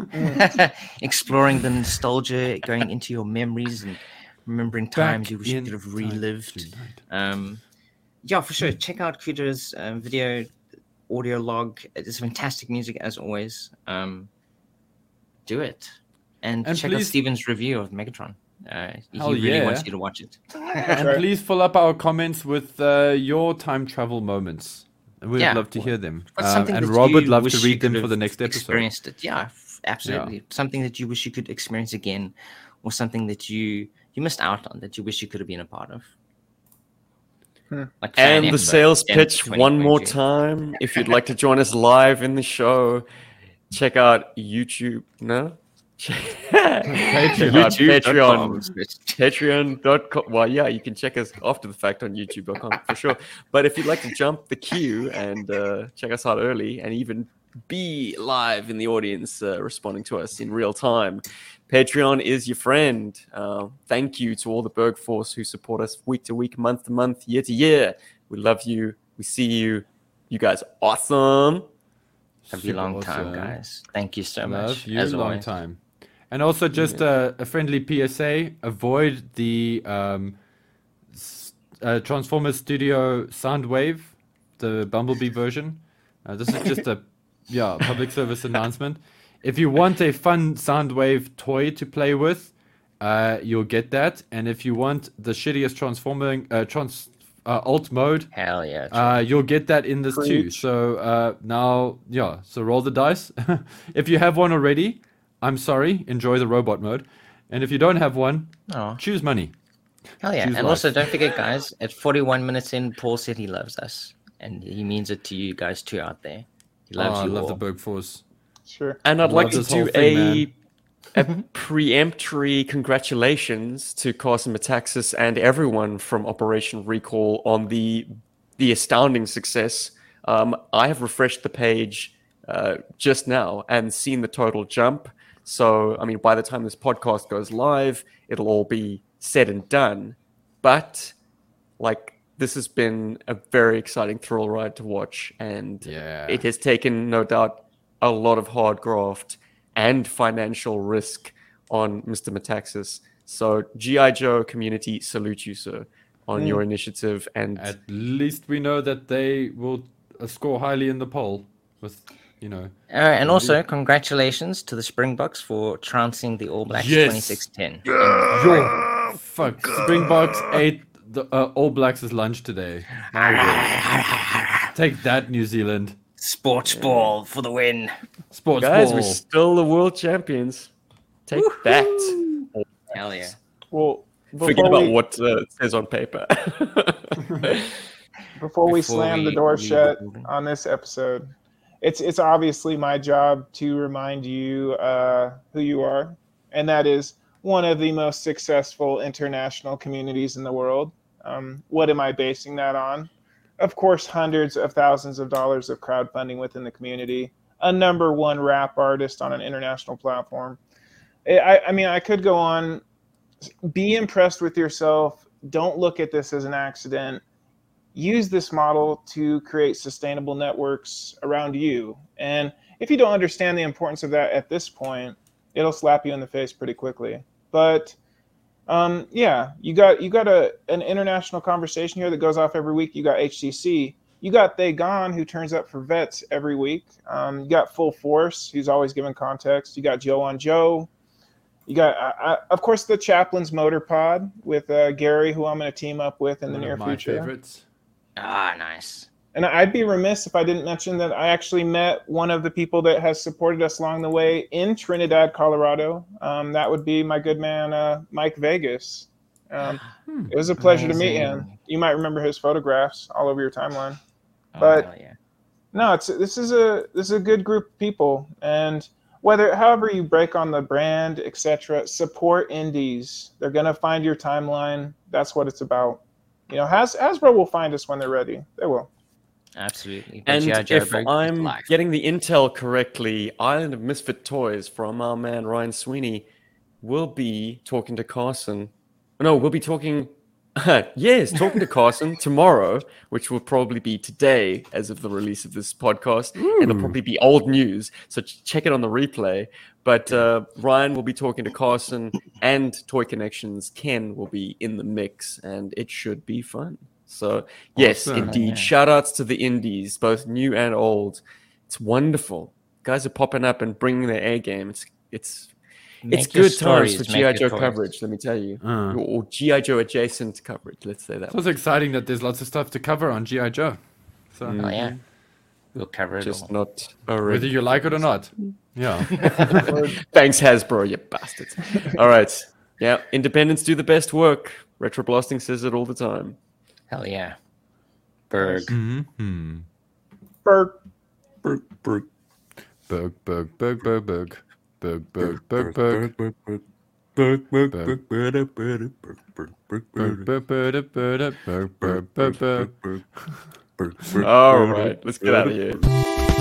Exploring the nostalgia, going into your memories and remembering times Back you wish you could have relived. Um, yeah, for sure. Check out Cujo's um, video audio log. It's fantastic music as always. Um, do it. And, And check out please- Steven's review of Megatron. Uh, he Hell really yeah. wants you to watch it. And please fill up our comments with uh, your time travel moments. And We'd Yeah. love to hear them. Um, and that Rob would love to read them for the next episode. Experienced it, yeah, f- absolutely. Something that you wish you could experience again, or something that you you missed out on that you wish you could have been a part of. Hmm. Like And the sales pitch one more time. If you'd like to join us live in the show, check out YouTube. No? Patreon. Patreon. Patreon.com. Well, yeah, you can check us after the fact on youtube.com for sure. But if you'd like to jump the queue and uh, check us out early and even be live in the audience uh, responding to us in real time, Patreon is your friend. Uh, thank you to all the Berg Force who support us week to week, month to month, year to year. We love you. We see you. You guys awesome. Have you long time, guys. Thank you so Love much. you as long always. time. And also just a, a friendly PSA: avoid the um, uh, Transformers Studio Soundwave, the Bumblebee version. Uh, this is just a yeah public service announcement. If you want a fun Soundwave toy to play with, uh, you'll get that. And if you want the shittiest transforming uh, trans uh, alt mode, Hell yeah. uh, you'll get that in this too. So uh, now, yeah. So roll the dice. if you have one already, I'm sorry. Enjoy the robot mode. And if you don't have one, Aw. choose money. Hell yeah. choose And also, don't forget, guys, at 41 minutes in, Paul said he loves us. And he means it to you guys too out there. He loves oh, I you love all. the Berg Force. Sure. And I'd Love like to do thing, a, a preemptory congratulations to Carson Metaxas and everyone from Operation Recall on the the astounding success. Um, I have refreshed the page uh, just now and seen the total jump. So, I mean, by the time this podcast goes live, it'll all be said and done. But, like, this has been a very exciting thrill ride to watch, and Yeah. it has taken, no doubt, a lot of hard graft and financial risk on Mr. Metaxas. So, GI Joe community salute you, sir, on your initiative. And At least we know that they will uh, score highly in the poll. With you know, Uh, and also, congratulations to the Springboks for trouncing the All Blacks Yes. 2610. yo, fuck, Springboks ate the uh, All Blacks' lunch today. Take that, New Zealand. Sports ball for the win. Sports guys, ball. we're still the world champions. Take that. Hell yeah. Well, Forget before about we, what uh, it says on paper. before we Before slam the door leave shut the on this episode, it's it's obviously my job to remind you uh, who you are, and that is one of the most successful international communities in the world. Um, what am I basing that on? Of course, hundreds of thousands of dollars of crowdfunding within the community, a number one rap artist on an international platform. I- I, I mean, I could go on. Be impressed with yourself. Don't look at this as an accident use this model to create sustainable networks around you. And if you don't understand the importance of that at this point, it'll slap you in the face pretty quickly. But um, yeah, you got you got a an international conversation here that goes off every week. You got HTC, You got They Gone, who turns up for vets every week. Um, you got Full Force, who's always giving context. You got Joe on Joe. You got, uh, uh, of course, the Chaplain's Motor Pod with uh, Gary, who I'm going to team up with in the near of my future. favorites. Ah, nice. And I'd be remiss if I didn't mention that I actually met one of the people that has supported us along the way in Trinidad, Colorado. Um, that would be my good man, uh, Mike Vegas. Um, Hmm. it was a pleasure to meet him. You might remember his photographs all over your timeline. Oh, But- hell yeah. No, it's this is a this is a good group of people, and whether however you break on the brand, etc., support indies. They're gonna find your timeline. That's what it's about. You know, Has, Hasbro will find us when they're ready. They will. Absolutely. But and G.I. if Joe Bird is I'm live. getting the intel correctly, Island of Misfit Toys from our man Ryan Sweeney will be talking to Carson. Oh, no, we'll be talking. yes, talking to Carson tomorrow, which will probably be today as of the release of this podcast. And it'll probably be old news. So check it on the replay. But uh, Ryan will be talking to Carson and Toy Connections. Ken will be in the mix, and it should be fun. So, yes, Awesome. indeed. Yeah. Shout outs to the indies, both new and old. It's wonderful. Guys are popping up and bringing their A game. It's it's it's Make your good times for GI Joe toys. coverage. Let me tell you, Uh. or, or GI Joe adjacent coverage. Let's say that. So it's exciting that there's lots of stuff to cover on GI Joe. So Oh, yeah. We'll cover it Just all. not whether already. you like it or not, yeah. Thanks, Hasbro, you bastards. all right, yeah. Independents do the best work. Retro Blasting says it all the time. Hell yeah. Berg. mm-hmm. Bert. Bug, bug, bug, bug, bug, bug, bug, bug, bug, bug. Bug, bug, bug, all right, let's get out of here.